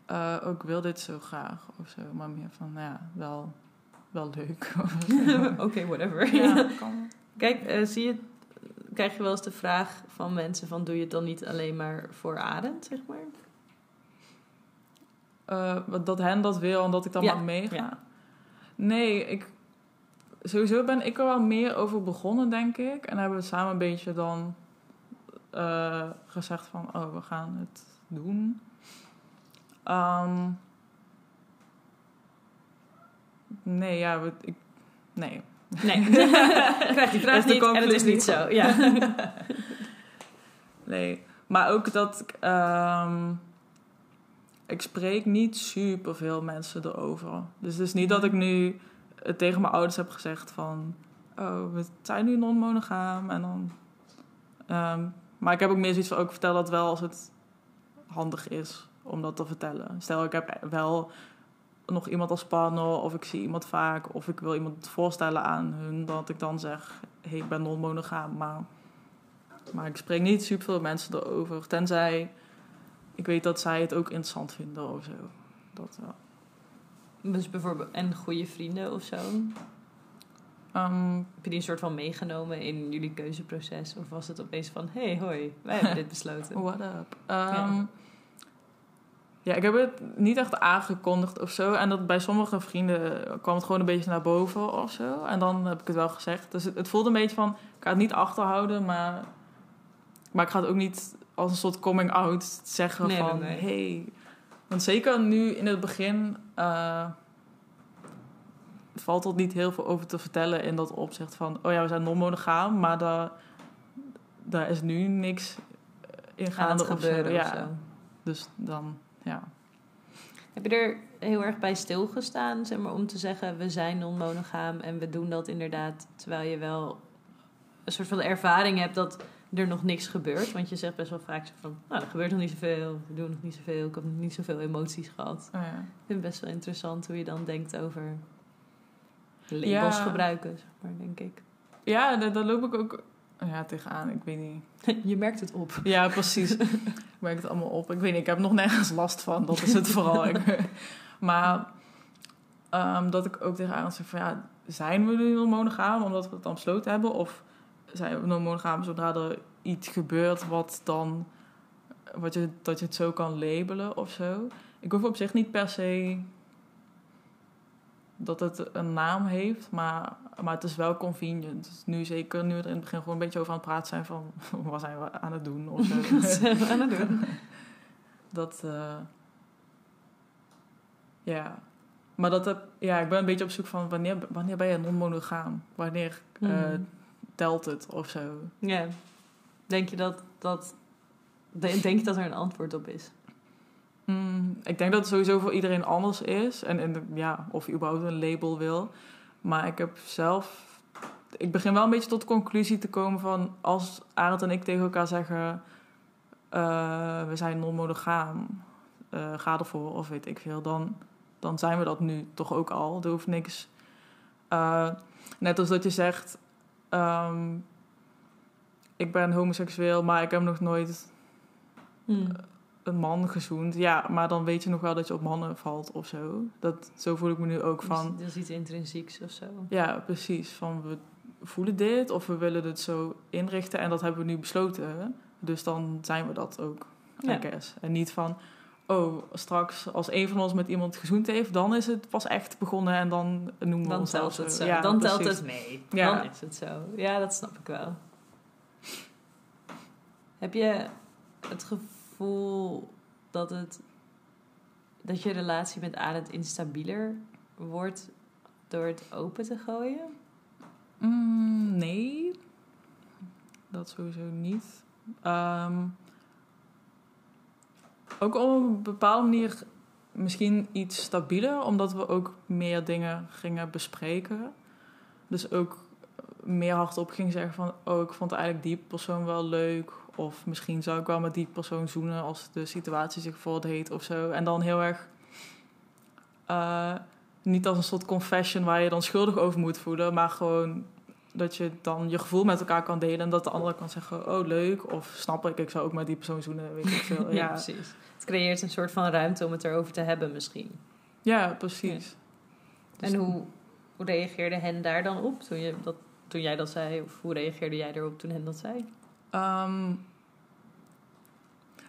eh oh, ik wil dit zo graag of zo. Maar meer van, nou ja, wel, wel leuk. Oké, whatever. ja, kan. Kijk, eh, zie je, krijg je wel eens de vraag van mensen van... doe je het dan niet alleen maar voor Arend, zeg maar? Wat- dat hen dat wil en dat ik dan Ja, maar meega. ja. Nee, ik, sowieso ben ik er wel meer over begonnen, denk ik. En hebben we samen een beetje dan eh, gezegd van, oh, we gaan het doen. Ehm, nee, ja, we, ik, nee. Nee, ik krijg die vraag niet en het is niet zo. Ja. Nee, maar ook dat ik, ehm, ik spreek niet super veel mensen erover. Dus het is niet dat ik nu het tegen mijn ouders heb gezegd van, oh, we zijn nu non-monogaam en dan. ehm, maar ik heb ook meer zoiets van ook vertel dat wel als het handig is om dat te vertellen. Stel, ik heb wel nog iemand als partner of ik zie iemand vaak of ik wil iemand voorstellen aan hun, dat ik dan zeg, hey, ik ben non-monogaam, maar maar ik spreek niet super veel mensen erover. Tenzij ik weet dat zij het ook interessant vinden of zo. Dat wel. Dus bijvoorbeeld, en goede vrienden of zo? Ehm, Heb je die een soort van meegenomen in jullie keuzeproces? Of was het opeens van, hey, hoi, wij hebben dit besloten? what up? Ehm, ja. Ik heb het niet echt aangekondigd of zo. En dat bij sommige vrienden kwam het gewoon een beetje naar boven of zo. En dan heb ik het wel gezegd. Dus het, het voelde een beetje van, ik ga het niet achterhouden, maar, maar ik ga het ook niet als een soort coming out zeggen Nee, van, nee, nee. hey. Want zeker nu in het begin eh, valt er niet heel veel over te vertellen in dat opzicht van, oh ja, we zijn non-monogaam, maar daar, daar is nu niks in Aan gaande of zo. Ja, of zo. dus dan, ja. Heb je er heel erg bij stilgestaan, zeg maar, om te zeggen... we zijn non-monogaam en we doen dat inderdaad... terwijl je wel een soort van ervaring hebt dat er nog niks gebeurt? Want je zegt best wel vaak zo van... nou, er gebeurt nog niet zoveel, we doen nog niet zoveel... ik heb nog niet zoveel emoties gehad. Oh ja. Ik vind het best wel interessant hoe je dan denkt over... labels Ja. gebruiken, zeg maar, denk ik. Ja, daar loop ik ook ja, tegenaan. Ik weet niet. je merkt het op. Ja, precies. ik merk het allemaal op. Ik weet niet, ik heb nog nergens last van. Dat is het vooral. Maar ehm, dat ik ook tegen Arend zeg van ja, zijn we nu monogaam omdat we het dan besloten hebben? Of zijn we nog monogaam zodra er iets gebeurt wat dan, wat je, dat je het zo kan labelen of zo? Ik hoef op zich niet per se dat het een naam heeft, maar, maar het is wel convenient. Dus nu zeker, nu we er in het begin gewoon een beetje over aan het praten zijn van wat zijn we aan het doen of zo. Wat zijn we aan het doen? Dat, eh, ja. Maar dat heb, ja, ik ben een beetje op zoek van wanneer, wanneer ben je non-monogaam? Wanneer eh, Mhm. telt het of zo? Ja. Denk je dat, dat, de- denk je dat er een antwoord op is? Mm, ik denk dat het sowieso voor iedereen anders is. En, en ja, of je überhaupt een label wil. Maar ik heb zelf... Ik begin wel een beetje tot de conclusie te komen van... Als Arend en ik tegen elkaar zeggen... eh, we zijn non-monogaam. eh, ga ervoor, of weet ik veel. Dan, dan zijn we dat nu toch ook al. Er hoeft niks Uh, net als dat je zegt, ehm, ik ben homoseksueel, maar ik heb nog nooit Hmm. Een man gezoend. Ja, maar dan weet je nog wel dat je op mannen valt of zo. Dat, zo voel ik me nu ook van. Dus dat is iets intrinsieks of zo. Ja, precies. Van we voelen dit of we willen het zo inrichten en dat hebben we nu besloten. Dus dan zijn we dat ook, I Ja. guess. En niet van, oh, straks als een van ons met iemand gezoend heeft, dan is het pas echt begonnen en dan noemen we Dan ons telt het zo. Ja, dan telt het mee. Ja. Dan is het zo. Ja, dat snap ik wel. Heb je het gevoel dat het dat je relatie met Arend instabieler wordt door het open te gooien? Mm, nee, dat sowieso niet. Ehm, ook op een bepaalde manier misschien iets stabieler, omdat we ook meer dingen gingen bespreken. Dus ook meer hardop ging zeggen van, oh, ik vond eigenlijk die persoon wel leuk. Of misschien zou ik wel met die persoon zoenen als de situatie zich voordeed of zo. En dan heel erg eh, niet als een soort confession waar je dan schuldig over moet voelen, maar gewoon dat je dan je gevoel met elkaar kan delen en dat de ander kan zeggen, oh leuk, of snap ik, ik zou ook met die persoon zoenen, weet ik veel. Ja, Ja, precies. Het creëert een soort van ruimte om het erover te hebben misschien. ja precies. Dus- En hoe, hoe reageerde hen daar dan op toen, je dat, toen jij dat zei? Of hoe reageerde jij erop toen hen dat zei? Ehm,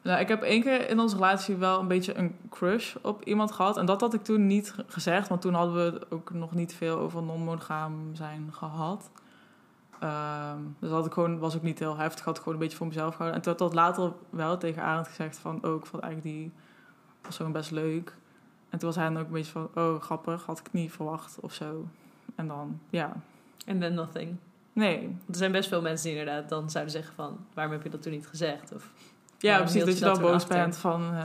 nou, ik heb één keer in onze relatie wel een beetje een crush op iemand gehad. En dat had ik toen niet ge- gezegd, want toen hadden we ook nog niet veel over non-monogaam zijn gehad. Ehm, dus dat ik gewoon, was ook niet heel heftig, had ik gewoon een beetje voor mezelf gehouden. En toen had dat later wel tegen Arend gezegd van, oh, ik vond eigenlijk die persoon best leuk. En toen was hij dan ook een beetje van, oh, grappig, had ik niet verwacht of zo. En dan, ja, En then nothing. nee. Er zijn best veel mensen die inderdaad dan zouden zeggen van... waarom heb je dat toen niet gezegd? Of, Ja, precies. Dat je dan boos bent van... eh,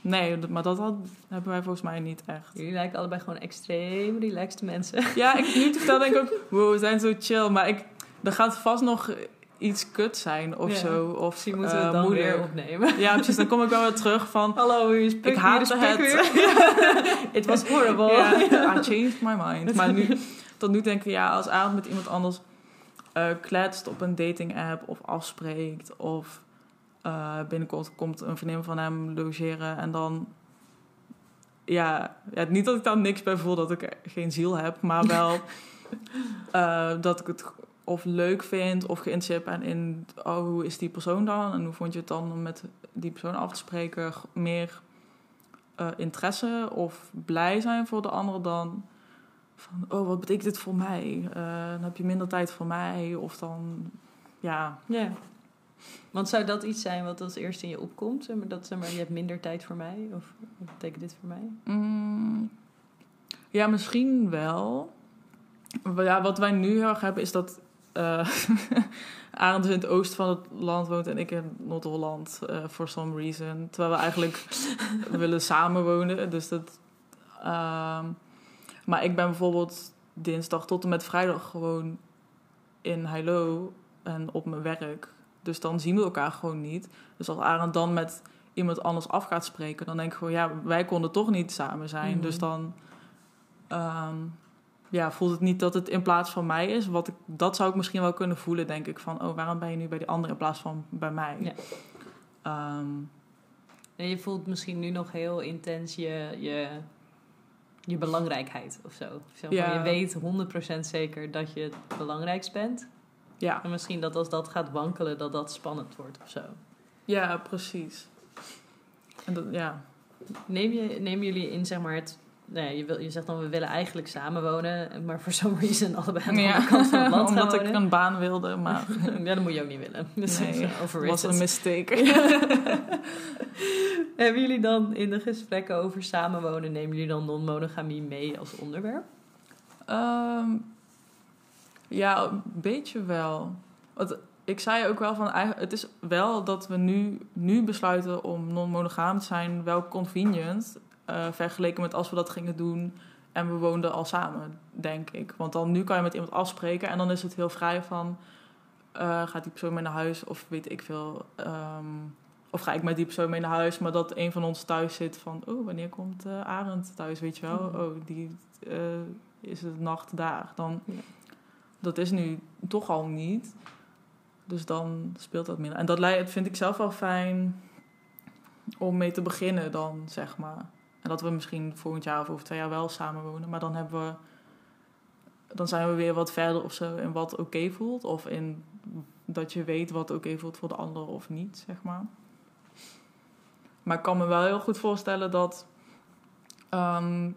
nee, maar dat had, hebben wij volgens mij niet echt. jullie lijken allebei gewoon extreem relaxed mensen. Ja, ik, nu te vertellen denk ik ook... Wow, we zijn zo chill. Maar ik, er gaat vast nog iets kut zijn of Ja. zo. Of Misschien moeten we eh, het dan moeilijk. weer opnemen. Ja, precies. Dan kom ik wel weer terug van... Hallo, hier is Ik haatte het. weer. It was horrible. Ja, I changed my mind. Maar nu, tot nu denk ik, ja, als Arend met iemand anders eh, kletst op een dating app of afspreekt of eh, binnenkort komt een vriendin van hem logeren en dan, ja, ja, niet dat ik daar niks bij voel dat ik geen ziel heb, maar wel eh, dat ik het of leuk vind of geïnteresseerd ben in, oh, hoe is die persoon dan en hoe vond je het dan om met die persoon af te spreken, meer eh, interesse of blij zijn voor de ander dan van, oh, wat betekent dit voor mij? Dan heb je minder tijd voor mij of dan, ja, Ja. Want zou dat iets zijn wat als eerste in je opkomt? Zeg maar, dat zeg maar, je hebt minder tijd voor mij? Of wat betekent dit voor mij? Mm, ja, misschien wel. Ja, wat wij nu heel erg hebben is dat eh Arend dus in het oosten van het land woont en ik in Noord-Holland, eh for some reason. Terwijl we eigenlijk willen samenwonen. Dus dat. ehm, maar ik ben bijvoorbeeld dinsdag tot en met vrijdag gewoon in Heilo en op mijn werk. Dus dan zien we elkaar gewoon niet. Dus als Arend dan met iemand anders af gaat spreken, dan denk ik gewoon, ja, wij konden toch niet samen zijn. Mhm. Dus dan ehm, ja, voelt het niet dat het in plaats van mij is. Wat ik, dat zou ik misschien wel kunnen voelen, denk ik. Van, oh, waarom ben je nu bij die andere in plaats van bij mij? Ja. Ehm, En je voelt misschien nu nog heel intens je, je, je belangrijkheid of zo. Zeg maar, Ja. Je weet 100% zeker dat je het belangrijkst bent. Ja. En misschien dat als dat gaat wankelen, dat dat spannend wordt of zo. ja, precies. En dat, ja. Neem je, nemen jullie in, zeg maar, het... Ja, je, wil, je zegt dan, we willen eigenlijk samenwonen. Maar voor some reason allebei aan de andere kant van het land gaan Omdat ik een baan wilde, maar Ja, dat moet je ook niet willen. Dus Nee, dat was een mistake. Hebben jullie dan in de gesprekken over samenwonen, nemen jullie dan non-monogamie mee als onderwerp? Ehm, ja, een beetje wel. Want ik zei ook wel van, het is wel dat we nu, nu besluiten om non-monogaam te zijn, wel convenient. eh, vergeleken met als we dat gingen doen en we woonden al samen, denk ik. Want dan nu kan je met iemand afspreken en dan is het heel vrij van, eh, gaat die persoon mee naar huis of weet ik veel. ehm, of ga ik met die persoon mee naar huis, maar dat een van ons thuis zit van, oh, wanneer komt eh Arend thuis, weet je wel? Mhm. Oh, die, is het nacht daar. Dan, Ja. Dat is nu toch al niet. Dus dan speelt dat minder. En dat vind ik zelf wel fijn om mee te beginnen dan, zeg maar. En dat we misschien volgend jaar of over twee jaar wel samenwonen. Maar dan hebben we... Dan zijn we weer wat verder of zo in wat oké voelt. Of in dat je weet wat oké voelt voor de ander of niet, zeg maar. Maar ik kan me wel heel goed voorstellen dat... ehm,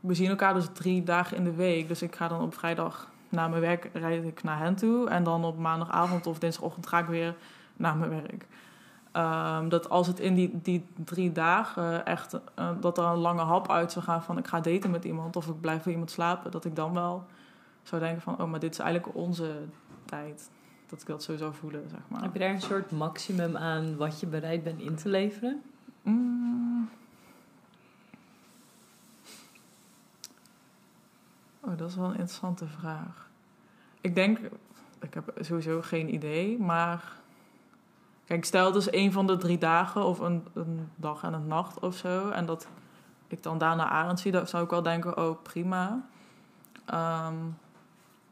we zien elkaar dus drie dagen in de week. Dus ik ga dan op vrijdag na mijn werk rijd ik naar hen toe. En dan op maandagavond of dinsdagochtend ga ik weer naar mijn werk. Ehm, dat als het in die, die drie dagen echt... eh, dat er een lange hap uit zou gaan van... ik ga daten met iemand of ik blijf bij iemand slapen... dat ik dan wel zou denken van... oh, maar dit is eigenlijk onze tijd. Dat ik dat zo zou voelen, zeg maar. Heb je daar een soort maximum aan wat je bereid bent in te leveren? Mm. Oh, dat is wel een interessante vraag. Ik denk, ik heb sowieso geen idee, maar kijk, stel het is een van de drie dagen of een, een dag en een nacht of zo, en dat ik dan daarna Arend zie, dan zou ik wel denken, oh prima. Ehm,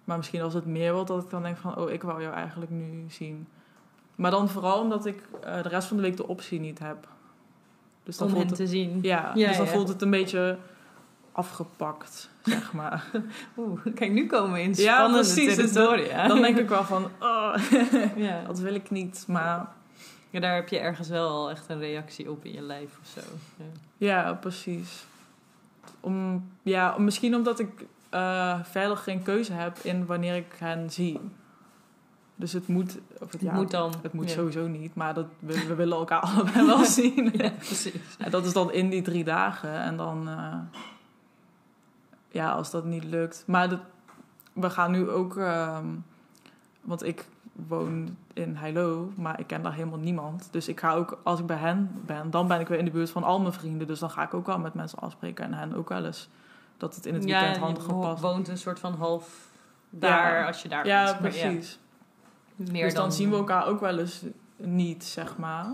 maar misschien als het meer wordt, dat ik dan denk van, oh, ik wou jou eigenlijk nu zien. Maar dan vooral omdat ik eh, de rest van de week de optie niet heb. Dus dan Om het, te zien. ja, Ja, dus dan ja. voelt het een beetje afgepakt, zeg maar. Oeh, kijk, nu komen we in Ja, spannende precies, dus territoria. dan denk ik wel van, oh, ja. dat wil ik niet. Maar ja, daar heb je ergens wel echt een reactie op in je lijf of zo. Ja. ja, precies. Om, ja, misschien omdat ik eh, verder geen keuze heb in wanneer ik hen zie. Dus het moet, of het, ja, moet dan. het moet ja. sowieso niet, maar dat, we, we willen elkaar allebei wel zien. Ja, precies. En dat is dan in die drie dagen. En dan, eh, ja, als dat niet lukt. Maar dat, we gaan nu ook, ehm, want ik woon in Heilo, maar ik ken daar helemaal niemand. Dus ik ga ook, als ik bij hen ben, dan ben ik weer in de buurt van al mijn vrienden. Dus dan ga ik ook wel met mensen afspreken en hen ook wel eens. Dat het in het weekend ja, handig je wo- gepast. woont een soort van half daar Ja. als je daar Ja, bent. Precies. meer dus dan, zien we elkaar ook wel eens niet, zeg maar.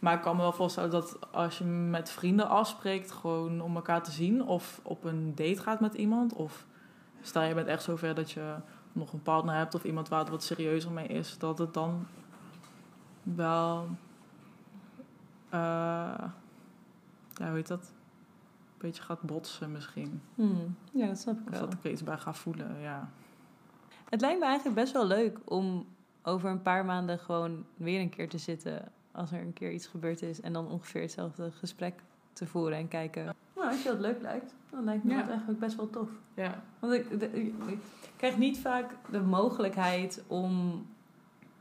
Maar ik kan me wel voorstellen dat als je met vrienden afspreekt, gewoon om elkaar te zien, of op een date gaat met iemand, of stel je bent echt zover dat je nog een partner hebt of iemand waar het wat serieuzer mee is, dat het dan wel, eh ja, hoe heet dat? Een beetje gaat botsen misschien. Hmm, Ja, dat snap ik Of wel. dat ik er iets bij ga voelen, ja. Het lijkt me eigenlijk best wel leuk om over een paar maanden gewoon weer een keer te zitten als er een keer iets gebeurd is en dan ongeveer hetzelfde gesprek te voeren en kijken. Nou, als je dat leuk lijkt, dan lijkt me Ja. dat eigenlijk best wel tof. Ja, Want ik, de- ik ik krijg niet vaak de mogelijkheid om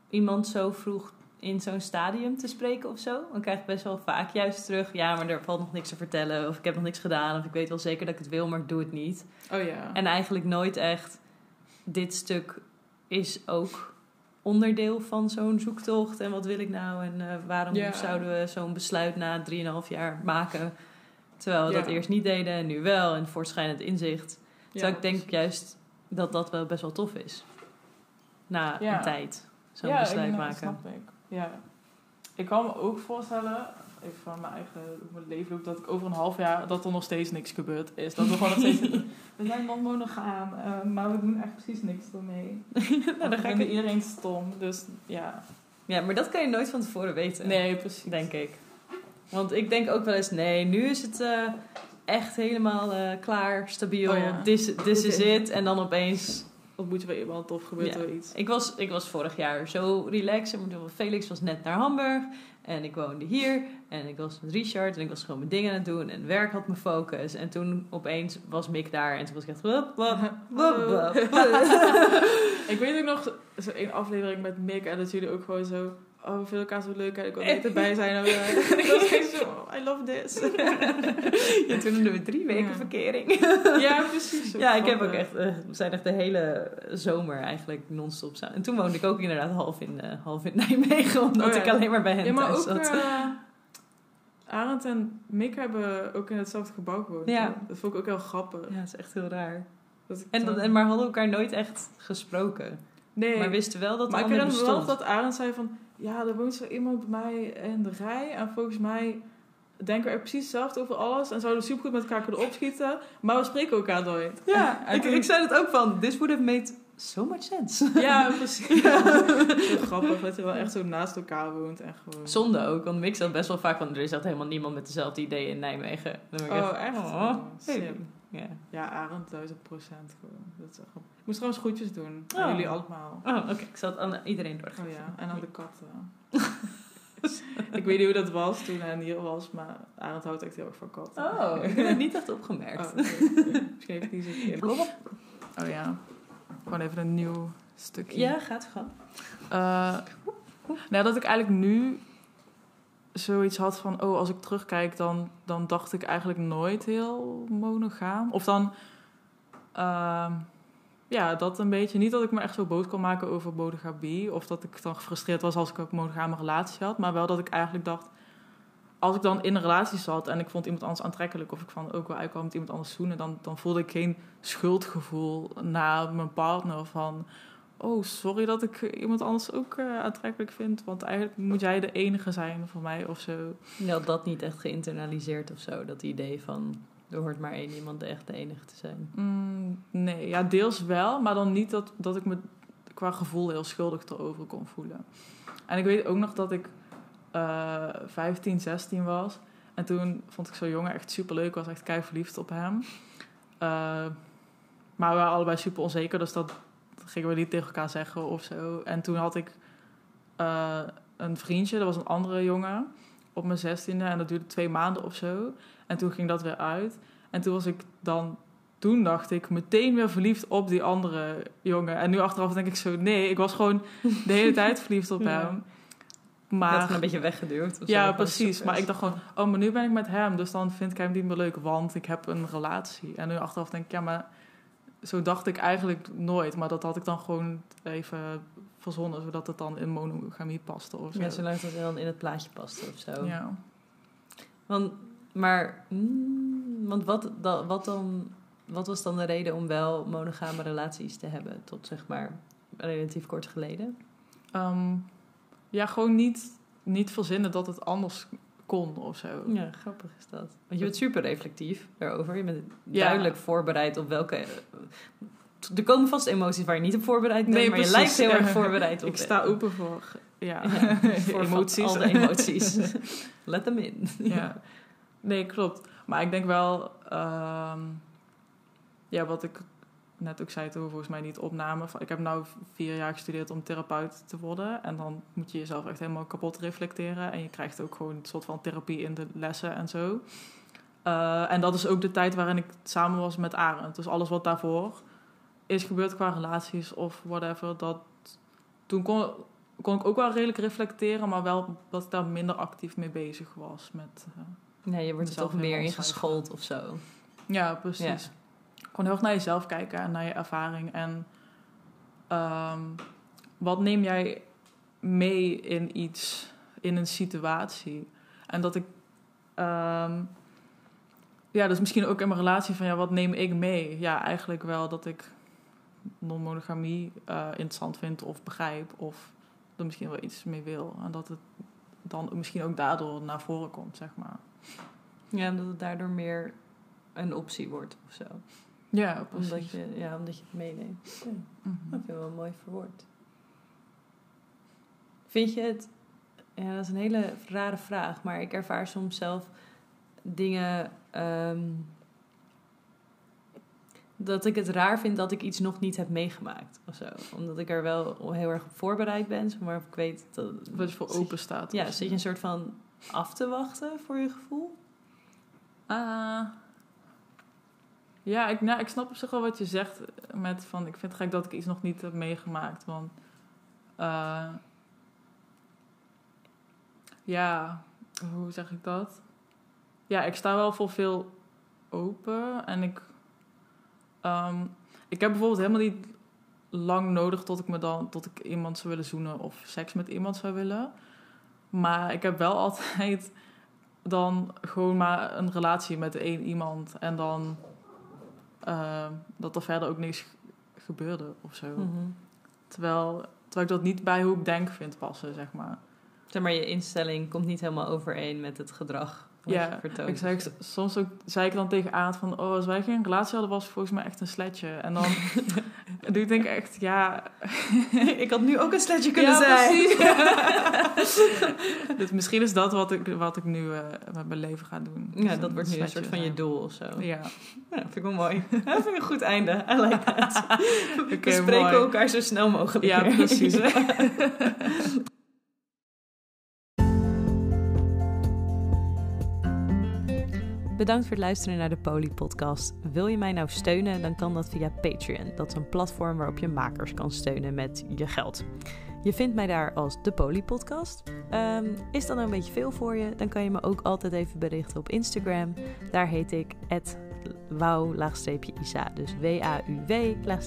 iemand zo vroeg in zo'n stadium te spreken of zo. Dan krijg ik best wel vaak juist terug, ja, maar er valt nog niks te vertellen of ik heb nog niks gedaan of ik weet wel zeker dat ik het wil, maar ik doe het niet. oh ja. En eigenlijk nooit echt, dit stuk is ook onderdeel van zo'n zoektocht. En wat wil ik nou? En eh, waarom Ja. zouden we zo'n besluit na 3,5 jaar maken? Terwijl we Ja. dat eerst niet deden en nu wel. En voortschrijdend inzicht. Terwijl ik denk juist dat dat wel best wel tof is. Na een tijd. Zo'n besluit ik, maken. snap ik. Ja. Ik kan me ook voorstellen, even van mijn eigen mijn leven dat ik over een half jaar, dat er nog steeds niks gebeurd is. Dat we gewoon nog steeds, we zijn non monogaam, eh, maar we doen echt precies niks ermee. Nou, dan dan ga ik iedereen stom, dus ja. Ja, maar dat kan je nooit van tevoren weten. Nee, precies. Denk ik. Want ik denk ook wel eens, nee, nu is het eh, echt helemaal eh, klaar, stabiel. Oh ja. This, this is it. En dan opeens... Ontmoeten we iemand of gebeurt Ja. er iets. Ik was, ik was vorig jaar zo relaxed. Felix was net naar Hamburg. En ik woonde hier. En ik was met Richard. En ik was gewoon mijn dingen aan het doen. En werk had mijn focus. En toen opeens was Mick daar. En toen was ik echt... Wup, wup, wup, wup, wup. ik weet ook nog zo een aflevering met Mick en dat jullie ook gewoon zo. Oh, we vinden elkaar zo leuk en ik wil niet erbij zijn. Ik was echt zo, oh, I love this. Ja, toen hadden we drie weken Ja. verkering. ja, precies. Ja, ik heb ook echt, eh, we zijn echt de hele zomer eigenlijk non-stop samen. En toen woonde ik ook inderdaad half in, eh, half in Nijmegen, omdat Oh ja. ik alleen maar bij hen Ja, maar thuis ook zat. eh Arend en Mick hebben ook in hetzelfde gebouw gewoond. Ja. Dat vond ik ook heel grappig. Ja, dat is echt heel raar. Dat En, dan- dat, en maar hadden elkaar nooit echt gesproken. Nee, Maar wisten wel dat maar ik herinner me wel dat Arend zei van... Ja, er woont zo iemand bij mij in de rij. En volgens mij denken we er precies hetzelfde over alles en zouden supergoed met elkaar kunnen opschieten, maar we spreken elkaar nooit. Ja, En ik, ik zei het ook van, this would have made so much sense. Ja, precies. Zo grappig dat je wel echt zo naast elkaar woont en gewoon. Zonde ook, want ik zat best wel vaak van, er is echt helemaal niemand met dezelfde ideeën in Nijmegen. Dan ben ik Oh, echt? oh, Oh, hey. Slim. Ja. Arend, duizend procent gewoon. Dat is echt. Ik moest trouwens groetjes doen. Oh. Aan jullie allemaal. Oh, oké, ik zal het aan iedereen doorgeven. Oh ja, en aan de katten. ik weet niet hoe dat was toen hij hier was, maar Arend houdt echt heel erg van katten. Oh, ik heb het niet echt opgemerkt. Oh. Misschien heeft hij zo'n keer. Oh ja, gewoon even een nieuw stukje. Ja, gaat gewoon. Eh, nou, dat ik eigenlijk nu zoiets had van... Oh, als ik terugkijk, dan, dan dacht ik eigenlijk nooit heel monogaam. Of dan... ehm, ja, dat een beetje. Niet dat ik me echt zo boos kon maken over monogamie. Of dat ik dan gefrustreerd was als ik ook een monogame relatie had. Maar wel dat ik eigenlijk dacht... Als ik dan in een relatie zat en ik vond iemand anders aantrekkelijk... of ik van ook wel uitkwam met iemand anders zoenen... dan, dan voelde ik geen schuldgevoel naar mijn partner van... Oh, sorry dat ik iemand anders ook eh, aantrekkelijk vind. Want eigenlijk moet jij de enige zijn voor mij of zo. Je had dat niet echt geïnternaliseerd of zo, dat idee van, er hoort maar één iemand echt de enige te zijn. Mm, nee, ja, deels wel. Maar dan niet dat, dat ik me qua gevoel heel schuldig erover kon voelen. En ik weet ook nog dat ik eh 15, 16 was. En toen vond ik zo'n jongen echt super leuk. Was echt kei verliefd op hem. Eh, maar we waren allebei super onzeker. Dus dat gingen we niet tegen elkaar zeggen of zo. En toen had ik eh, een vriendje. Dat was een andere jongen. Op mijn zestiende. En dat duurde twee maanden of zo. En toen ging dat weer uit. En toen was ik dan... Toen dacht ik meteen weer verliefd op die andere jongen. En nu achteraf denk ik zo... Nee, ik was gewoon de hele tijd verliefd op Ja. hem. Maar... Dat een beetje weggeduwd. Ja, precies. Maar ik dacht gewoon, oh, maar nu ben ik met hem, dus dan vind ik hem niet meer leuk, want ik heb een relatie. En nu achteraf denk ik, ja, maar zo dacht ik eigenlijk nooit. Maar dat had ik dan gewoon even verzonnen, zodat het dan in monogamie paste of zo. Ja, zolang het dan in het plaatje past of zo. Ja. Want, maar, mm, want wat, da- wat, dan, wat was dan de reden om wel monogame relaties te hebben tot zeg maar relatief kort geleden? Ehm, ja, gewoon niet, niet verzinnen dat het anders kon of zo. Ja, grappig is dat. Want je bent super reflectief daarover. Je bent Ja. duidelijk voorbereid op welke... Er komen vast emoties waar je niet op voorbereid bent, Nee, maar je lijkt heel erg voorbereid op. Ik sta open voor, ja, Ja, voor emoties. al de emoties. Let them in. Ja. Nee, klopt. Maar ik denk wel, ehm, ja, wat ik net ook zei toen volgens mij niet opnamen. van- Ik heb nu vier jaar gestudeerd om therapeut te worden. En dan moet je jezelf echt helemaal kapot reflecteren. En je krijgt ook gewoon een soort van therapie in de lessen en zo. Eh, en dat is ook de tijd waarin ik samen was met Arend. Dus alles wat daarvoor is gebeurd qua relaties of whatever. Dat, toen kon, kon ik ook wel redelijk reflecteren. Maar wel dat ik daar minder actief mee bezig was. Met, eh, Nee, je wordt er toch meer helemaal ingeschoold of zo. Ja, precies. Gewoon heel erg naar jezelf kijken en naar je ervaring. En ehm, wat neem jij mee in iets, in een situatie? En dat ik... ehm, ja, dus misschien ook in mijn relatie van... Ja, wat neem ik mee? Ja, eigenlijk wel dat ik non-monogamie eh, interessant vind of begrijp. Of er misschien wel iets mee wil. En dat het dan misschien ook daardoor naar voren komt, zeg maar. Ja, omdat het daardoor meer een optie wordt of zo. Ja, precies. Omdat je, ja, omdat je het meeneemt. Ja, Mhm. dat vind ik wel mooi verwoord. Vind je het... Ja, dat is een hele rare vraag. Maar ik ervaar soms zelf dingen... ehm, dat ik het raar vind dat ik iets nog niet heb meegemaakt of zo. Omdat ik er wel heel erg op voorbereid ben. Maar ik weet dat... Je voor open staat. Ja, zit je een soort van af te wachten voor je gevoel? Ah. Ja, ik, nou, ik snap op zich wel wat je zegt met van... Ik vind het gek dat ik iets nog niet heb meegemaakt. Want... eh, ja, hoe zeg ik dat? Ja, ik sta wel voor veel open. En ik... ehm, ik heb bijvoorbeeld helemaal niet lang nodig tot ik me dan... Tot ik iemand zou willen zoenen of seks met iemand zou willen. Maar ik heb wel altijd dan gewoon maar een relatie met één iemand. En dan eh, dat er verder ook niks gebeurde of zo. Mhm. Terwijl, terwijl ik dat niet bij hoe ik denk vind passen, zeg maar. Zeg maar, je instelling komt niet helemaal overeen met het gedrag Ja, ik soms ook, zei ik dan tegen Aad van... Oh, als wij geen relatie hadden, was het volgens mij echt een sletje. En dan ik denk echt, ja... ik had nu ook een sletje kunnen ja, zijn. precies. dus misschien is dat wat ik, wat ik nu eh, met mijn leven ga doen. Ja, Dus dat wordt nu een soort van je doel of zo. Ja. Ja, vind ik wel mooi. Dat vind ik een goed einde. I like that. We spreken mooi. elkaar zo snel mogelijk Ja, precies. Bedankt voor het luisteren naar de Poly Podcast. Wil je mij nou steunen, dan kan dat via Patreon. Dat is een platform waarop je makers kan steunen met je geld. Je vindt mij daar als de Poly Podcast. Ehm, is dat nou een beetje veel voor je? Dan kan je me ook altijd even berichten op Instagram. Daar heet ik wauw-isa. Dus W-A-U-W-I-S-A.